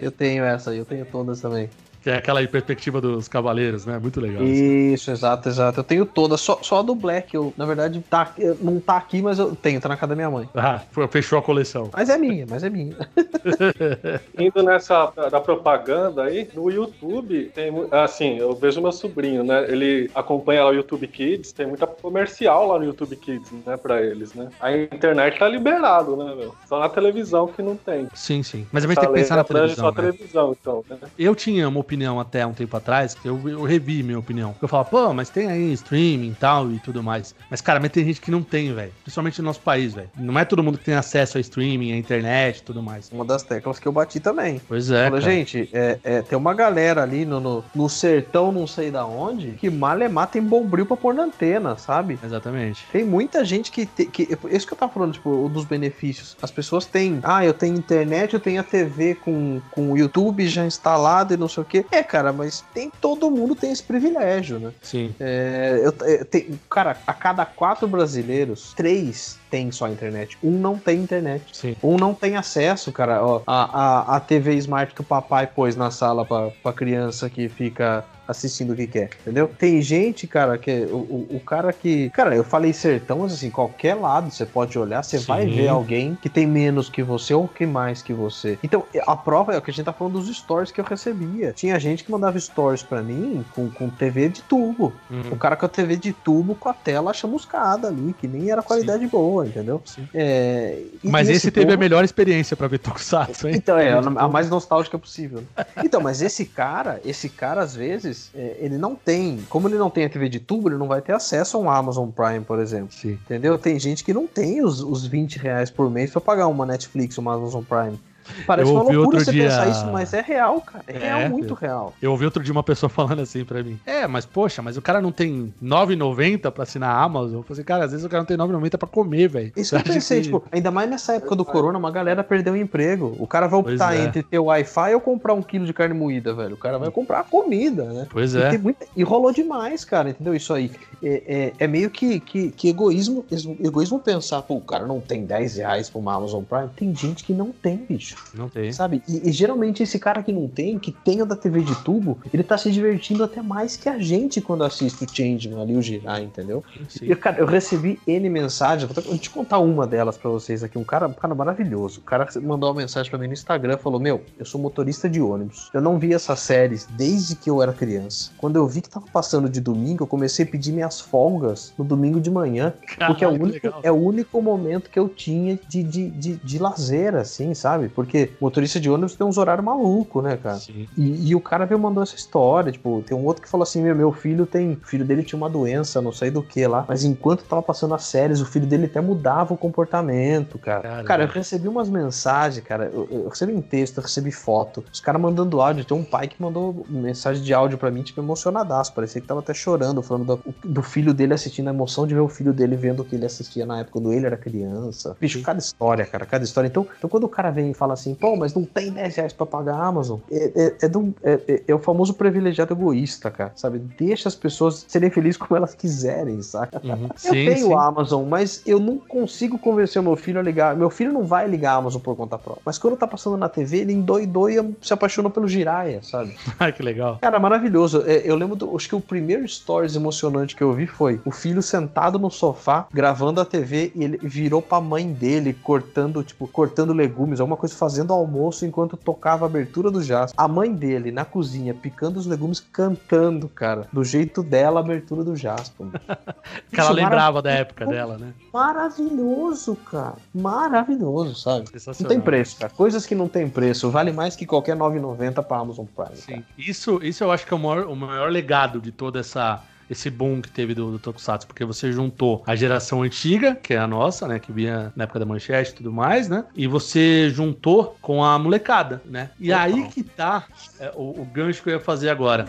Eu tenho essa eu tenho todas também. Que é aquela aí perspectiva dos cavaleiros, né? Muito legal. isso. Isso, exato, exato. Eu tenho todas, só, só a do Black, eu, na verdade, tá, não tá aqui, mas eu tenho, tá na casa da minha mãe. Ah, foi- fechou a coleção. Mas é minha, mas é minha. [laughs] [laughs] Indo nessa da propaganda aí, no YouTube tem assim, eu vejo meu sobrinho, né? Ele acompanha lá o YouTube Kids, tem muita comercial lá no YouTube Kids, né, para eles, né? A internet tá liberado, né, meu? Só na televisão que não tem. Sim, sim. Mas a gente tem que pensar na televisão, só né? televisão, então, né? Eu tinha uma opinião até um tempo atrás, que eu, eu revi minha opinião. Eu falava, pô, mas tem aí streaming e tal e tudo mais. Mas, cara, mas tem gente que não tem, velho. Principalmente no nosso país, velho. Não é todo mundo que tem acesso a streaming, a internet e tudo mais. Uma das teclas que eu bati também. Pois é, Falei, cara. gente, é, é, tem uma galera ali no, no, no sertão, não sei da onde, que malemar tem bombril pra pôr na antena, sabe? Exatamente. Tem muita gente que, te, que. Isso que eu tava falando, tipo, dos benefícios. As pessoas têm. Ah, eu tenho internet, eu tenho a TV com, com o YouTube já instalado e não sei o quê. É, cara, mas tem todo mundo tem esse privilégio, né? Sim. É, eu, é, tem- cara, a cada quatro brasileiros, três tem só internet. Um não tem internet. Sim. Um não tem acesso, cara. Ó, a, a, a TV Smart que o papai pôs na sala pra, pra criança que fica assistindo o que quer, entendeu? Tem gente, cara, que o, o, o cara que. Cara, eu falei sertão, mas assim, qualquer lado você pode olhar, você Sim. vai ver alguém que tem menos que você ou que mais que você. Então, a prova é o que a gente tá falando dos stories que eu recebia. Tinha gente que mandava stories pra mim com, com TV de tubo. Uhum. O cara com a TV de tubo com a tela chamuscada ali, que nem era qualidade boa, entendeu? Sim. É, Mas esse teve a povo- melhor experiência pra ver Tokusatsu, hein? então, é, a mais nostálgica possível. Então, mas esse cara, esse cara, às vezes, é, ele não tem. Como ele não tem a TV de tubo, ele não vai ter acesso a um Amazon Prime, por exemplo. Sim. Entendeu? Tem gente que não tem os, os 20 reais por mês pra pagar uma Netflix, uma Amazon Prime. Parece Eu uma loucura outro você dia- pensar isso, mas é real, cara. É, É, real, muito eu- real. Eu ouvi outro dia uma pessoa [laughs] falando assim pra mim. É, mas poxa, mas o cara não tem R$ 9,90 pra assinar a Amazon? Eu falei assim, cara, às vezes o cara não tem R$ 9,90 pra comer, velho. Isso que eu pensei, que- tipo, ainda mais nessa época do corona, uma galera perdeu o emprego. O cara vai optar é. entre ter Wi-Fi ou comprar um quilo de carne moída, velho. O cara vai comprar comida, né? Pois E, é. tem muita- e rolou demais, cara, entendeu? Isso aí. É, é- é meio que, que, que egoísmo, egoísmo pensar, pô, o cara não tem 10 reais pra uma Amazon Prime. Tem gente que não tem, bicho. Não tem. Sabe? E, e geralmente esse cara que não tem, que tem o da TV de tubo, ele tá se divertindo até mais que a gente quando assiste o Changeman ali, o girar, entendeu? Sim. E, cara, eu recebi N mensagens, vou te contar uma delas pra vocês aqui. Um cara, um cara maravilhoso. O cara mandou uma mensagem pra mim no Instagram falou: Meu, eu sou motorista de ônibus. Eu não vi essas séries desde que eu era criança. Quando eu vi que tava passando de domingo, eu comecei a pedir minhas folgas no domingo de manhã. Porque é o, único, legal. é o único momento que eu tinha de, de, de, de lazer, assim, sabe? Porque motorista de ônibus tem uns horários malucos, né, cara? Sim. E, e o cara veio mandou essa história, tipo, tem um outro que falou assim, meu, meu filho tem, o filho dele tinha uma doença, não sei do que lá, mas enquanto tava passando as séries, o filho dele até mudava o comportamento, cara. Caramba. Cara, eu recebi umas mensagens, cara, eu, eu recebi em texto, eu recebi foto, os caras mandando áudio, tem um pai que mandou mensagem de áudio pra mim, tipo, emocionadaço, parecia que tava até chorando, falando do, do filho dele assistindo, a emoção de ver o filho dele vendo o que ele assistia na época quando ele era criança. Bicho, cada história, cara, cada história. Então, então quando o cara vem e fala assim, pô, mas não tem 10 reais pra pagar a Amazon, é, é, é, do- é- é- é o famoso privilegiado egoísta, cara, sabe? Deixa as pessoas serem felizes como elas quiserem, saca? Uhum. Eu Sim, tenho sim. a Amazon, mas eu não consigo convencer o meu filho a ligar. Meu filho não vai ligar a Amazon por conta própria. Mas quando tá passando na TV, ele endoidou e se apaixonou pelo Jiraya, sabe? Ai, [laughs] que legal. Cara, maravilhoso. É, Eu lembro, do, acho que o primeiro stories emocionante que eu vi foi o filho sentado no sofá, gravando a TV, e ele virou pra mãe dele, cortando, tipo, cortando legumes, alguma coisa, fazendo almoço enquanto tocava a abertura do jazz. A mãe dele, na cozinha, picando os legumes, cantando, cara, do jeito dela, a abertura do jazz. pô. [laughs] Que ela lembrava da época dela, né? Maravilhoso, cara. Maravilhoso, sabe? Não tem preço, cara. Coisas que não tem preço. Vale mais que qualquer 9,90 pra Amazon Prime. Sim. Isso, isso eu acho que é o maior, o maior legado de toda essa esse boom que teve do, do Tokusatsu, porque você juntou a geração antiga, que é a nossa, né, que vinha na época da manchete e tudo mais, né, e você juntou com a molecada, né, e Opa. aí que tá é, o, o, gancho que eu ia fazer agora.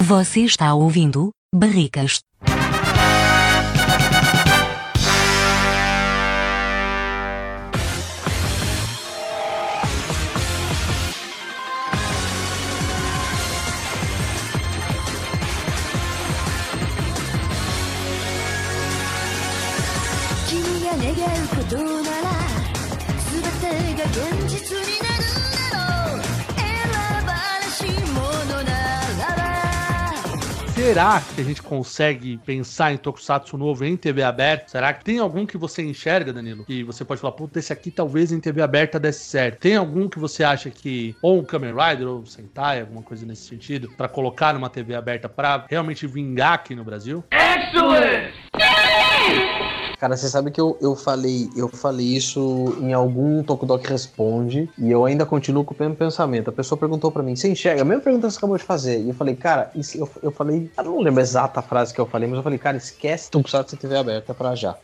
Você está ouvindo Barricas Será que a gente consegue pensar em Tokusatsu novo em TV aberta? Será que tem algum que você enxerga, Danilo? Que você pode falar, puta, esse aqui talvez em TV aberta desse certo. Tem algum que você acha que, ou um Kamen Rider, ou um Sentai, alguma coisa nesse sentido, pra colocar numa TV aberta pra realmente vingar aqui no Brasil? Cara, você sabe que eu, eu falei eu falei isso em algum Tokudok Responde e eu ainda continuo com o mesmo pensamento. A pessoa perguntou pra mim, você enxerga? A mesma pergunta que você acabou de fazer. E eu falei, cara, isso- eu, eu falei, eu não lembro a exata frase que eu falei, mas eu falei, cara, esquece Tokusatsu TV aberta pra já.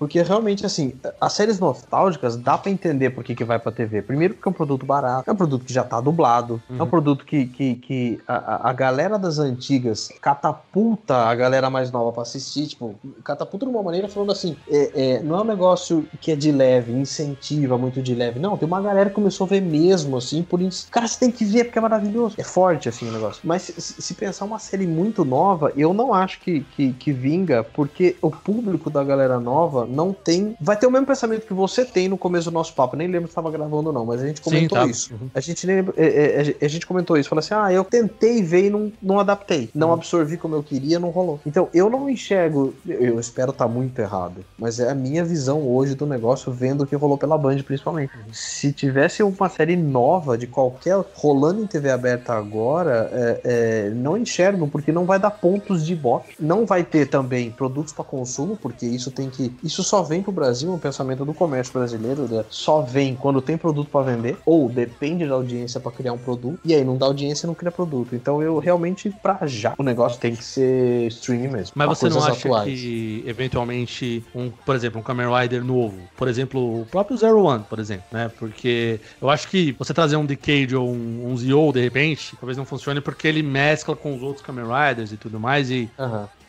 Porque realmente, assim, as séries nostálgicas dá pra entender por que, que vai pra TV. Primeiro porque é um produto barato, é um produto que já tá dublado, é um produto que, que, que a, a- galera das antigas catapulta a galera mais nova pra assistir, tipo, catapulta de uma maneira falando assim, é, é, não é um negócio que é de leve, incentiva muito de leve, não, tem uma galera que começou a ver mesmo, assim, por isso, cara, você tem que ver porque é maravilhoso, é forte, assim, o negócio. Mas se, se pensar uma série muito nova, eu não acho que, que, que vinga, porque o público da galera nova não tem, vai ter o mesmo pensamento que você tem no começo do nosso papo, nem lembro se estava gravando ou não, mas a gente comentou tá. isso. A gente, nem lembra- é, é, a gente comentou isso, falou assim: ah, eu tentei ver e não, não adaptei, não absorvi como eu queria, não rolou. Então eu não enxergo, eu espero estar muito errado, mas é a minha visão hoje do negócio, vendo o que rolou pela Band, principalmente. Se tivesse uma série nova de qualquer rolando em TV aberta agora, é, é, não enxergo, porque não vai dar pontos de ibope, não vai ter também produtos para consumo, porque isso tem que. Isso só vem pro Brasil, um pensamento do comércio brasileiro, né? só vem quando tem produto para vender, ou depende da audiência para criar um produto, e aí não dá audiência não cria produto. Então eu realmente, pra já, o negócio tem que ser streaming mesmo. Mas você não acha atuais. que, eventualmente, um, por exemplo, um Kamen Rider novo, por exemplo, o próprio Zero One, por exemplo, né? Porque eu acho que você trazer um Decade ou um, um Zio, de repente, talvez não funcione porque ele mescla com os outros Kamen Riders e tudo mais e.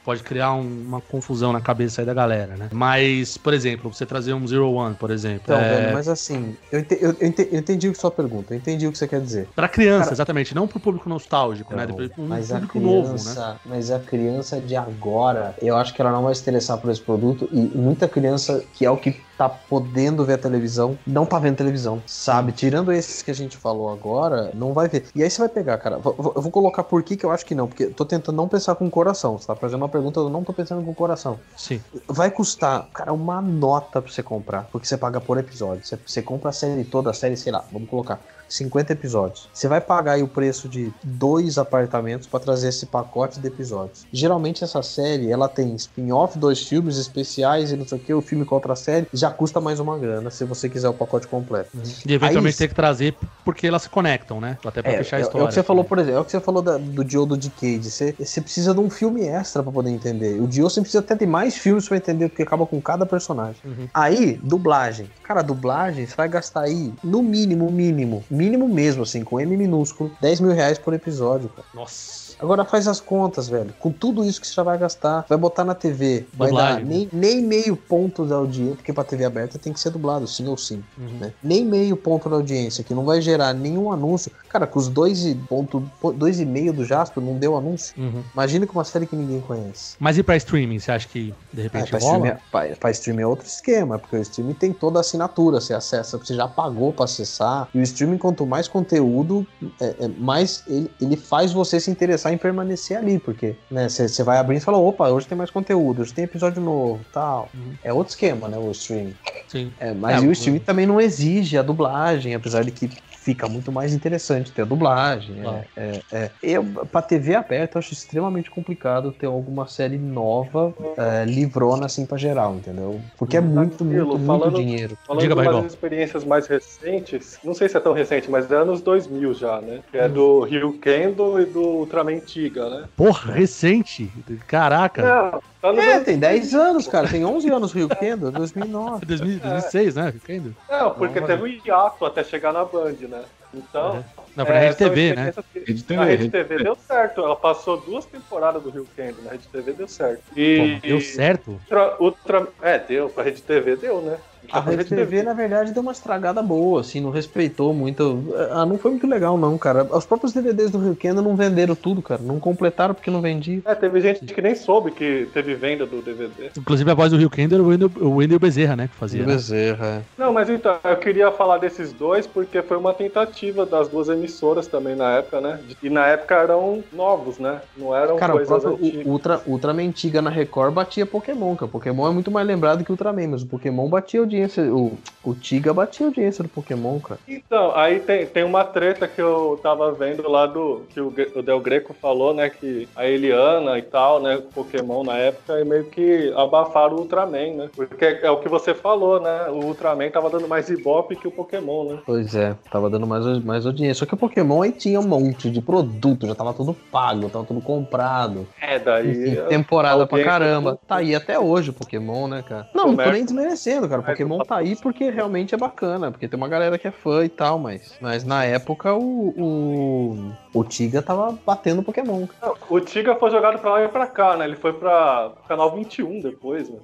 pode criar um- uma confusão na cabeça aí da galera, né? Mas, por exemplo, você trazer um Zero One, por exemplo, Então, é, velho, mas assim, eu ente- eu- eu ente- eu entendi a sua pergunta, eu entendi o que você quer dizer. pra criança, Cara- exatamente, não pro público nostálgico, né? Não, Depois, Um mas a público novo, né? criança, mas a criança de agora, eu acho que ela não vai se interessar por esse produto e muita criança que é o que tá podendo ver a televisão, não tá vendo televisão, sabe? Tirando esses que a gente falou agora, não vai ver. E aí você vai pegar, cara, eu vou colocar por que que eu acho que não, porque eu tô tentando não pensar com o coração, você tá fazendo uma pergunta, eu não tô pensando com o coração. Sim. Vai custar, cara, uma nota pra você comprar, porque você paga por episódio. Você, você compra a série toda, a série, sei lá, vamos colocar 50 episódios. Você vai pagar aí o preço de dois apartamentos pra trazer esse pacote de episódios. Geralmente essa série, ela tem spin-off, dois filmes especiais e não sei o que, o filme com outra série, já custa mais uma grana se você quiser o pacote completo. E eventualmente Aí- tem que trazer porque elas se conectam, né? Até pra É, fechar a é- história. é o que você falou, por exemplo, é o que você falou da- do Dio do Decade. Você, você precisa de um filme extra pra poder entender. O Dio você precisa até de mais filmes pra entender, porque acaba com cada personagem. Uhum. Aí, dublagem. Cara, dublagem, você vai gastar aí, no mínimo, mínimo, mínimo mesmo, assim, com M minúsculo, 10 mil reais por episódio, cara. Nossa. Agora faz as contas, velho. Com tudo isso que você já vai gastar, vai botar na TV, vai Dublagem, dar né? nem, nem meio ponto da audiência, porque pra TV aberta tem que ser dublado, sim ou sim. Uhum. né? Nem meio ponto da audiência, que não vai gerar nenhum anúncio. Cara, com os dois e, ponto, dois e meio do Jasper não deu anúncio. Uhum. Imagina com uma série que ninguém conhece. Mas e pra streaming? Você acha que de repente pra, rola? streaming, é- pra, pra streaming é outro esquema, porque o streaming tem toda a assinatura, você acessa, você já pagou pra acessar. E o streaming, quanto mais conteúdo, é- é mais ele, ele faz você se interessar em permanecer ali, porque né, você vai abrindo e fala, opa, hoje tem mais conteúdo, hoje tem episódio novo, tal. É outro esquema, né, o streaming. Sim. É, mas É, o o- streaming também não exige a dublagem, apesar de que fica muito mais interessante ter a dublagem. é, Claro. É, é. Eu, pra TV aberta, eu acho extremamente complicado ter alguma série nova, é, livrona assim pra geral, entendeu? Porque é muito, muito, muito falando- dinheiro. Falando Diga, de umas experiências mais recentes, não sei se é tão recente, mas é anos 2000 já, né? Que é do Rio Kendo e do Ultraman Tiga, né? Porra, recente. Caraca. Não, tá no É, tem 10 anos, cara. Tem 11 anos o Rio Kendo, 2009. 2000, 2006, né? Ainda. Não, porque Não, teve um hiato até chegar na Band, né? that. Então. Não, pra é, Rede TV, né? experiências que- Rede Na TV, Rede Rede TV deu certo. Ela passou duas temporadas do Rio Kendo. Na Rede TV deu certo. E. Pô, deu certo? Ultra, Ultra- é, deu. Pra Rede TV deu, né? A Rede TV, na verdade, deu uma estragada boa, assim, não respeitou muito. Ah, não foi muito legal, não, cara. Os próprios DVDs do Rio Kendo não venderam tudo, cara. Não completaram porque não vendia. É, teve gente que nem soube que teve venda do DVD. Inclusive a voz do Rio Kender era o Wendel, o Wendel Bezerra, né? Que fazia. né? Bezerra, é. Não, mas então, eu queria falar desses dois porque foi uma tentativa das duas emissoras também na época, né? E na época eram novos, né? Não eram Cara, coisas antigas. Ultra, Ultraman antiga na Record batia Pokémon, cara. Pokémon é muito mais lembrado que Ultraman, mas o Pokémon batia audiência. O, o Tiga batia audiência do Pokémon, cara. Então, aí tem, tem uma treta que eu tava vendo lá do. que o, o Del Greco falou, né? Que a Eliana e tal, né? Pokémon na época, e meio que abafaram o Ultraman, né? Porque é, é o que você falou, né? O Ultraman tava dando mais ibope que o Pokémon, né? Pois é, tava dando mais, mais audiência. Só que o Pokémon aí tinha um monte de produto, já tava tudo pago, tava tudo comprado. É, daí. Enfim, temporada pra caramba. Tá aí até hoje o Pokémon, né, cara? Não, não tô Comércio. nem desmerecendo, cara. O Pokémon tá aí porque realmente é bacana, porque tem uma galera que é fã e tal, mas, mas na época o, o, o Tiga tava batendo Pokémon. Não, O Tiga foi jogado pra lá e pra cá, né? Ele foi pra canal 21 depois, né?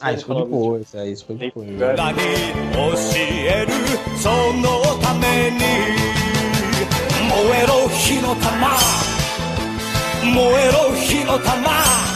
Ah, no isso foi canal 21. depois, é, isso foi depois. 教えるそのために燃えろ火の玉燃えろ火の玉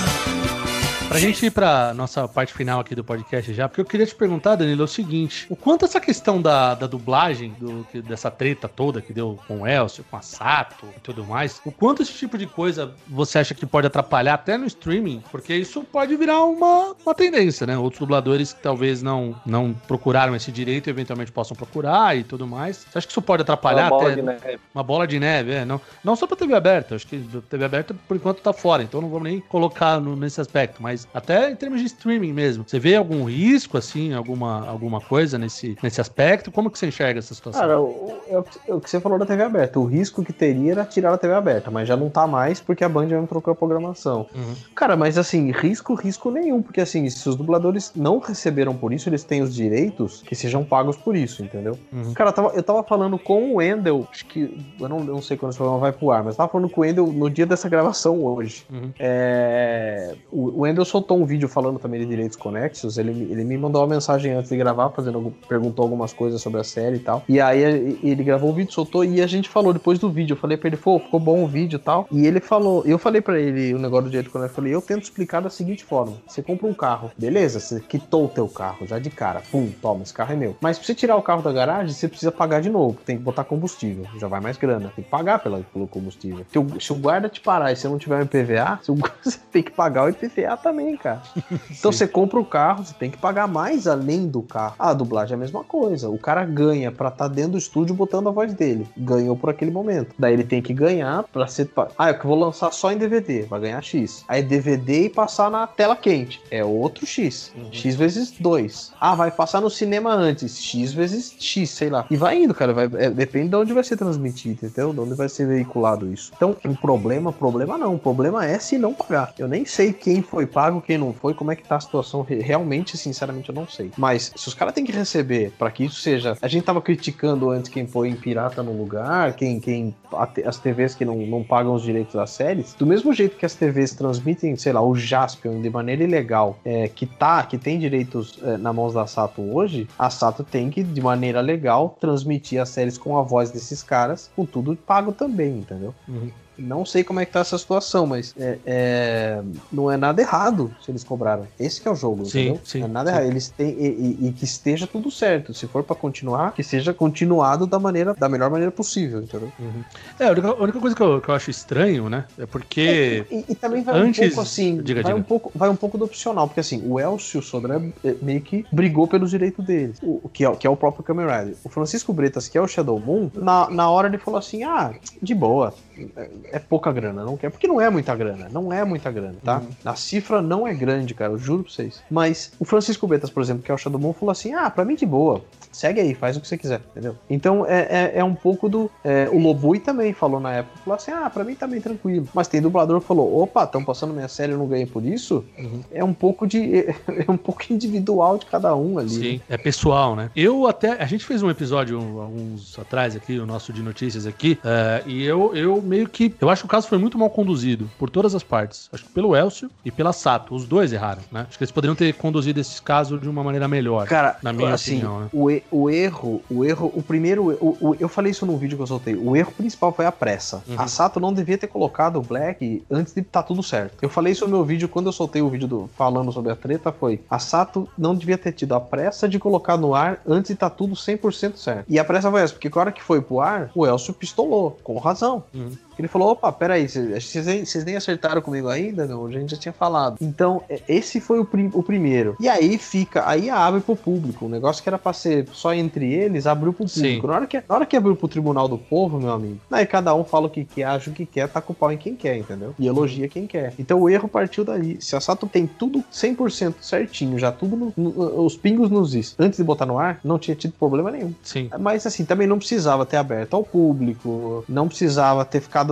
Pra gente ir pra nossa parte final aqui do podcast já, porque eu queria te perguntar, Danilo, é o seguinte: o quanto essa questão da, da dublagem, do, dessa treta toda que deu com o Elcio, com a Sato e tudo mais, o quanto esse tipo de coisa você acha que pode atrapalhar até no streaming? Porque isso pode virar uma, uma tendência, né? Outros dubladores que talvez não, não procuraram esse direito eventualmente possam procurar e tudo mais. Você acha que isso pode atrapalhar Uma bola até de neve. uma bola de neve, é, não, não só pra TV aberta, acho que TV aberta por enquanto tá fora, então não vamos nem colocar no- nesse aspecto, mas até em termos de streaming mesmo. Você vê algum risco, assim, alguma, alguma coisa nesse, nesse aspecto? Como que você enxerga essa situação? Cara, o, é o que- é o que você falou da TV aberta. O risco que teria era tirar a TV aberta, mas já não tá mais porque a Band já não trocou a programação. Uhum. Cara, mas assim, risco, risco nenhum, porque assim, se os dubladores não receberam por isso, eles têm os direitos que sejam pagos por isso, entendeu? Uhum. Cara, eu tava, eu tava falando com o Wendel, acho que. Eu não, eu não sei quando esse programa vai pro ar, mas eu tava falando com o Wendel no dia dessa gravação hoje. Uhum. É, o Wendel soltou um vídeo falando também de direitos conexos. Ele, ele me mandou uma mensagem antes de gravar, fazendo, perguntou algumas coisas sobre a série e tal. E aí ele gravou o vídeo, soltou, e a gente falou depois do vídeo. Eu falei pra ele, pô, ficou bom o vídeo e tal. E ele falou, eu falei pra ele o negócio do direito conexo. Eu falei, eu tento explicar da seguinte forma: você compra um carro, beleza? Você quitou o teu carro já de cara. Pum, toma, esse carro é meu. Mas pra você tirar o carro da garagem, você precisa pagar de novo. Tem que botar combustível. Já vai mais grana. Tem que pagar pela, pelo combustível. Se o, se o guarda te parar e você não tiver um IPVA, [laughs] você tem que pagar o IPVA também, cara. [laughs] Então você compra o carro, você tem que pagar mais além do carro. A dublagem é a mesma coisa. O cara ganha pra estar dentro do estúdio botando a voz dele. Ganhou por aquele momento. Daí ele tem que ganhar pra ser. Ah, eu que vou lançar só em DVD. Vai ganhar X. Aí DVD e passar na tela quente. É outro X. X vezes 2. Ah, vai passar no cinema antes. X vezes X, sei lá. E vai indo, cara. Vai, é, depende de onde vai ser transmitido, entendeu? De onde vai ser veiculado isso. Então, um problema, problema não. O problema é se não pagar. Eu nem sei quem foi pago, quem não foi, como é que tá a situação. Re- Realmente, sinceramente, eu não sei. Mas se os caras têm que receber pra que isso seja. A gente tava criticando antes quem põe pirata no lugar, quem, quem as TVs que não, não pagam os direitos das séries. Do mesmo jeito que as TVs transmitem, sei lá, o Jaspion de maneira ilegal, é, que tá, que tem direitos é, na mãos da Sato hoje, a Sato tem que, de maneira legal, transmitir as séries com a voz desses caras, com tudo pago também, entendeu? Uhum. Não sei como é que tá essa situação, mas é, é, não é nada errado se eles cobraram. Esse que é o jogo, Sim, entendeu? sim, não é nada sim. errado. Eles têm e, e- e que esteja tudo certo. Se for pra continuar, que seja continuado da maneira, da melhor maneira possível, entendeu? É, a única, a única coisa que eu, que eu acho estranho, né? É porque. E, e também vai Antes- um pouco assim, diga, vai, diga. Um pouco, vai um pouco do opcional, porque assim, o Elcio Sodré eh, meio que brigou pelos direitos dele, o, o que, é, que é o próprio Kamen Rider. O Francisco Bretas, que é o Shadow Moon, na, na hora ele falou assim, ah, de boa, é, pouca grana, não quer, porque não é muita grana, não é muita grana, tá? Uhum. A cifra não é grande, cara, eu juro pra vocês. Mas o Francisco Bretas, por exemplo, que é o Shadow Moon, falou assim, ah, pra mim de boa, segue aí, faz o que você quiser, entendeu? Então é, é, é um pouco do. é, o Lobui também falou na época, falou assim: ah, pra mim tá bem tranquilo. Mas tem dublador que falou: opa, estão passando minha série e eu não ganhei por isso. É um pouco de. [laughs] É um pouco individual de cada um ali. Sim, é pessoal, né? Eu até. A gente fez um episódio alguns atrás aqui, o nosso de notícias aqui, é, e eu, eu meio que. Eu acho que o caso foi muito mal conduzido por todas as partes. Acho que pelo Elcio e pela Sato. Os dois erraram, né? Acho que eles poderiam ter conduzido esse caso de uma maneira melhor. Cara, na minha assim, opinião, né? o, e- o erro, o erro, o primeiro, o, o- eu falei isso num vídeo que eu soltei. O erro principal foi a pressa. Uhum. A Sato não devia ter colocado o Black antes de estar tudo certo. Eu falei isso no meu vídeo quando eu soltei o vídeo do, falando sobre a treta. Foi a Sato não devia ter tido a pressa de colocar no ar antes de estar tudo 100% certo. E a pressa foi essa, porque na hora que foi pro ar, o Elcio pistolou, com razão. Uhum. Ele falou: opa, peraí, vocês, nem- vocês nem acertaram comigo ainda? Não, a gente já tinha falado. Então, é, esse foi o, prim- o primeiro. E aí fica, aí abre pro público. O negócio que era pra ser só entre eles, abriu pro Sim. público. Na hora, que, na hora que abriu pro tribunal do povo, meu amigo, aí cada um fala o que quer, acha o que quer, tá com o pau em quem quer, entendeu? E elogia quem quer. Então o erro partiu daí. Se a Sato tem tudo 100% certinho, já tudo, no- no- os pingos nos is, antes de botar no ar, não tinha tido problema nenhum. Sim. Mas assim, também não precisava ter aberto ao público, não precisava ter ficado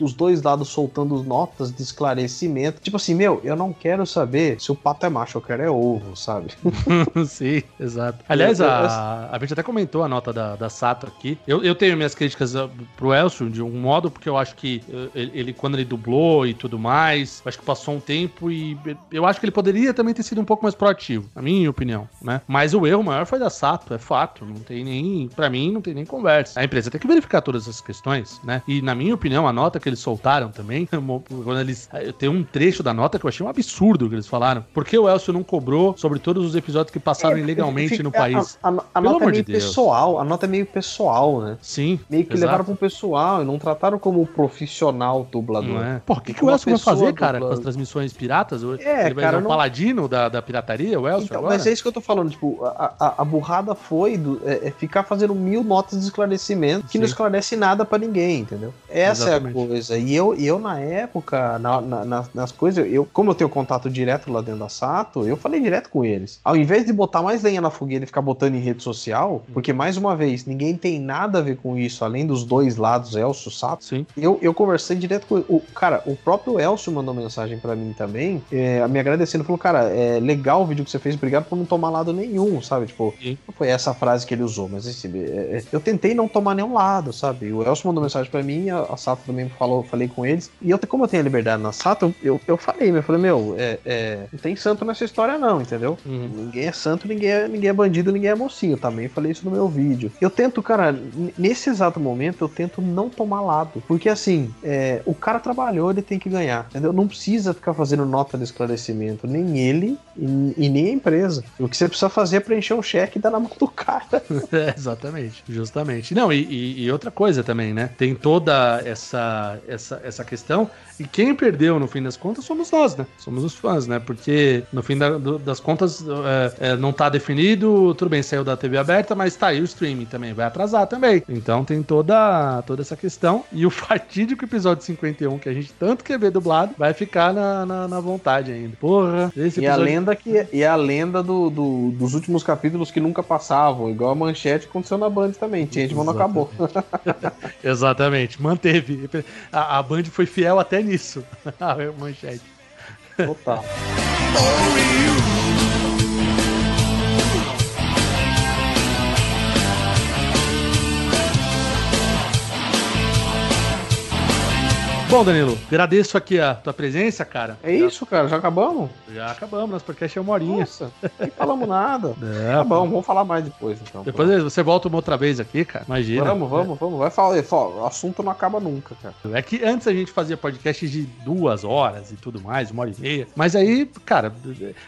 os dois lados soltando notas de esclarecimento. Tipo assim, meu, eu não quero saber se o pato é macho, eu quero é ovo, sabe? [laughs] Sim, exato. Aliás, a, a gente até comentou a nota da, da Sato aqui. Eu, eu tenho minhas críticas ah, pro Elcio de um modo, porque eu acho que eh, ele, ele- quando ele dublou e tudo mais, acho que passou um tempo e eu acho que ele poderia também ter sido um pouco mais proativo, na minha opinião, né? Mas o erro maior foi da Sato, é fato. Não tem nem, pra mim, não tem nem conversa. A empresa tem que verificar todas essas questões, né? E na minha opinião, a nota que eles soltaram também, [laughs] quando eles. eh, Tem um trecho da nota que eu achei um absurdo que eles falaram. Por que o Elcio não cobrou sobre todos os episódios que passaram ilegalmente Fica- no país? A, a- a Pelo nota é meio de Deus. pessoal, a nota é meio pessoal, né? Sim. Meio que exato. levaram pro pessoal e não trataram como profissional dublador. Não é? Porra, o que, que o Elcio vai fazer, cara, com as transmissões piratas? É, ele vai cara, ser um não- paladino da, da pirataria, o Elcio, Então, agora? mas é isso que eu tô falando, tipo, a, a, a burrada foi do- é, é ficar fazendo mil notas de esclarecimento que não Sim. esclarece nada pra ninguém, entendeu? Essa Exatamente. é a coisa. E eu, eu na época, na- na- nas, coisas, eu, como eu tenho contato direto lá dentro da Sato, eu falei direto com eles. Ao invés de botar mais lenha na fogueira e ficar botando em rede social, porque mais uma vez, ninguém tem nada a ver com isso, além dos dois lados, Elcio, Sato, Sim. eu, eu conversei direto com o cara, o próprio Elcio mandou mensagem pra mim também, é, me agradecendo, falou, cara, é legal o vídeo que você fez, obrigado por não tomar lado nenhum, sabe? Tipo, Sim. não foi essa frase que ele usou, mas assim, eu tentei não tomar nenhum lado, sabe? O Elcio mandou mensagem pra mim, a, a Sato também falou, falei com eles, e eu, como eu tenho a liberdade na Sato, eu, eu falei, eu falei, meu, é, é, não tem santo nessa história não, entendeu? Uhum. Ninguém é santo, ninguém é, ninguém é bandido, ninguém é mocinho. Também falei isso no meu vídeo. Eu tento, cara, nesse exato momento, eu tento não tomar lado. Porque assim, é, o cara trabalhou, ele tem que ganhar. Entendeu? Não precisa ficar fazendo nota de esclarecimento. Nem ele e, e nem a empresa. O que você precisa fazer é preencher um cheque e dar na mão do [laughs] cara. [laughs] É, exatamente, justamente. Não, e, e- e outra coisa também, né? Tem toda essa, essa, essa questão. E quem perdeu, no fim das contas, somos nós, né? Somos os fãs, né? Porque, no fim da- do- das contas, é, é, não tá definido. Tudo bem, saiu da TV aberta, mas tá aí o streaming também. Vai atrasar também. Então tem toda, toda essa questão. E o [laughs] fatídico episódio 51, que a gente tanto quer ver dublado, vai ficar na, na, na vontade ainda. Porra, esse E a episódio. lenda que e a lenda do, do- dos últimos capítulos que nunca passavam, igual a manchete aconteceu na Band também. Changeman não acabou. Exatamente, [laughs] manteve. A, a Band foi fiel até nisso. [laughs] A manchete. Total. Bom, Danilo, agradeço aqui a tua presença, cara. É isso, cara, já acabamos? Já acabamos, nosso podcast é uma horinha. Nossa, não falamos nada. [laughs] É, Tá bom, vamos falar mais depois então. Depois você volta uma outra vez aqui, cara. Imagina. Vamos, vamos, vamos. Vai falar, fala, o assunto não acaba nunca, cara. É que antes a gente fazia podcast de duas horas e tudo mais, uma hora e meia. Mas aí, cara,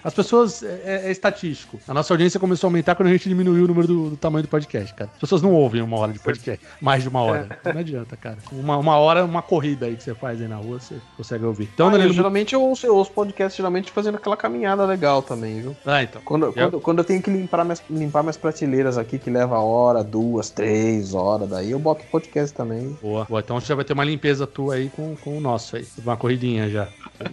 as pessoas. É, é estatístico. A nossa audiência começou a aumentar quando a gente diminuiu o número do, do tamanho do podcast, cara. As pessoas não ouvem uma hora de podcast. [laughs] Mais de uma hora. Não adianta, cara. Uma, uma hora, uma corrida aí que você faz aí na rua, você consegue ouvir. Então, Ah, eu, Danilo. geralmente eu ouço, eu ouço podcast geralmente fazendo aquela caminhada legal também, viu? Ah, então. Quando, quando, quando eu tenho que limpar minhas, limpar minhas prateleiras aqui, que leva hora, duas, três horas, daí eu boto podcast também. Boa, boa. Então já vai ter uma limpeza tua aí com, com o nosso aí. Uma corridinha já.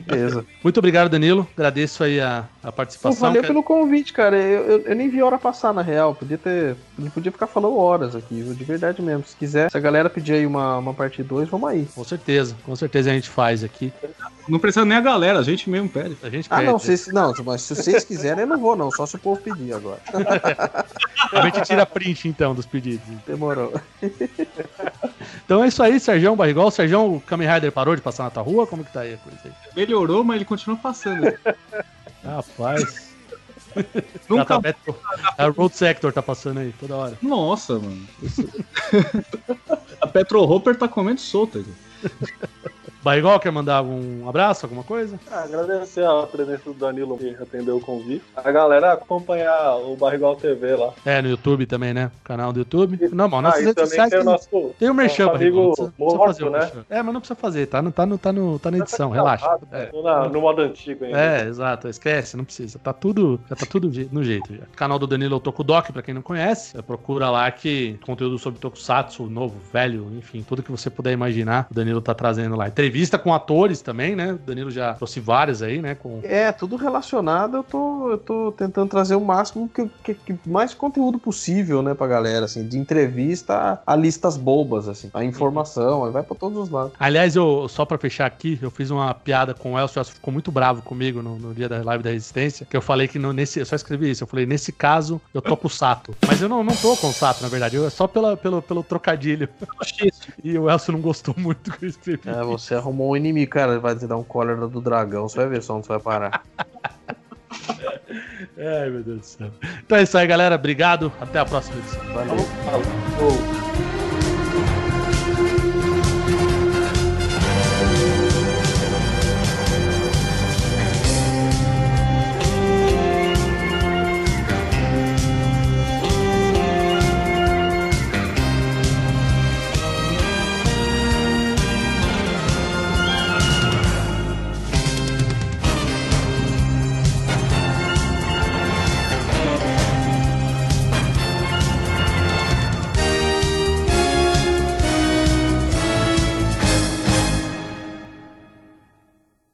Beleza. [laughs] Muito obrigado, Danilo. Agradeço aí a, a Pô, participação. valeu Quer- pelo convite, cara. Eu, eu, eu nem vi hora passar, na real. Podia ter. Ele podia ficar falando horas aqui? De verdade mesmo. Se quiser, se a galera pedir aí uma, uma parte 2, vamos aí. Com certeza, com certeza a gente faz aqui. Não precisa nem a galera, a gente mesmo pede. A gente Ah, pede. não, vocês, não, mas se vocês quiserem, eu não vou, não. Só se o povo pedir agora. [laughs] A gente tira print então dos pedidos. Demorou. Então é isso aí, Sérgio Barrigol. Sérgio, o Kamen Rider parou de passar na tua rua? Como que tá aí a coisa aí? Melhorou, mas ele continua passando. [laughs] Rapaz. [laughs] Nunca- a Road Sector tá passando aí toda hora. Nossa, mano. [laughs] a Petro Hopper tá comendo solta. [laughs] Barrigol, quer mandar um abraço, alguma coisa? Ah, agradecer a presença do Danilo que atendeu o convite. A galera acompanhar o Barrigol TV lá. É, no YouTube também, né? Canal do YouTube. Não, mas Ah, nossas e redes sociais tem nosso, tem o merchan. Não amigo precisa, não precisa fazer né? merchan. É, mas não precisa fazer, tá, no, tá, no, tá, no, tá na edição, relaxa. É. Tô na- no modo antigo ainda. É, exato, esquece, não precisa. Tá tudo, já tá tudo no jeito já. Canal do Danilo é o Tokudok, pra quem não conhece, procura lá que conteúdo sobre Tokusatsu, novo, velho, enfim, tudo que você puder imaginar, o Danilo tá trazendo lá. Entrevista com atores também, né? O Danilo já trouxe várias aí, né? Com... É, tudo relacionado, eu tô, eu tô tentando trazer o máximo que, que- que mais conteúdo possível, né, pra galera, assim, de entrevista a, a listas bobas, assim, a informação, aí vai pra todos os lados. Aliás, eu, só pra fechar aqui, eu fiz uma piada com o Elcio, o Elcio ficou muito bravo comigo no, no dia da live da Resistência, que eu falei que no- nesse, eu só escrevi isso, eu falei, nesse caso, eu tô com o Sato. Mas eu não, não tô com o Sato, na verdade, eu, é só pela, pelo, pelo trocadilho. [laughs] E o Elcio não gostou muito que eu escrevi. É, você arrumou um inimigo, cara, vai te dar um cólera do dragão, você vai ver só onde você vai parar. [laughs] Ai, meu Deus do céu. Então é isso aí, galera. Obrigado. Até a próxima edição. Valeu. Falou.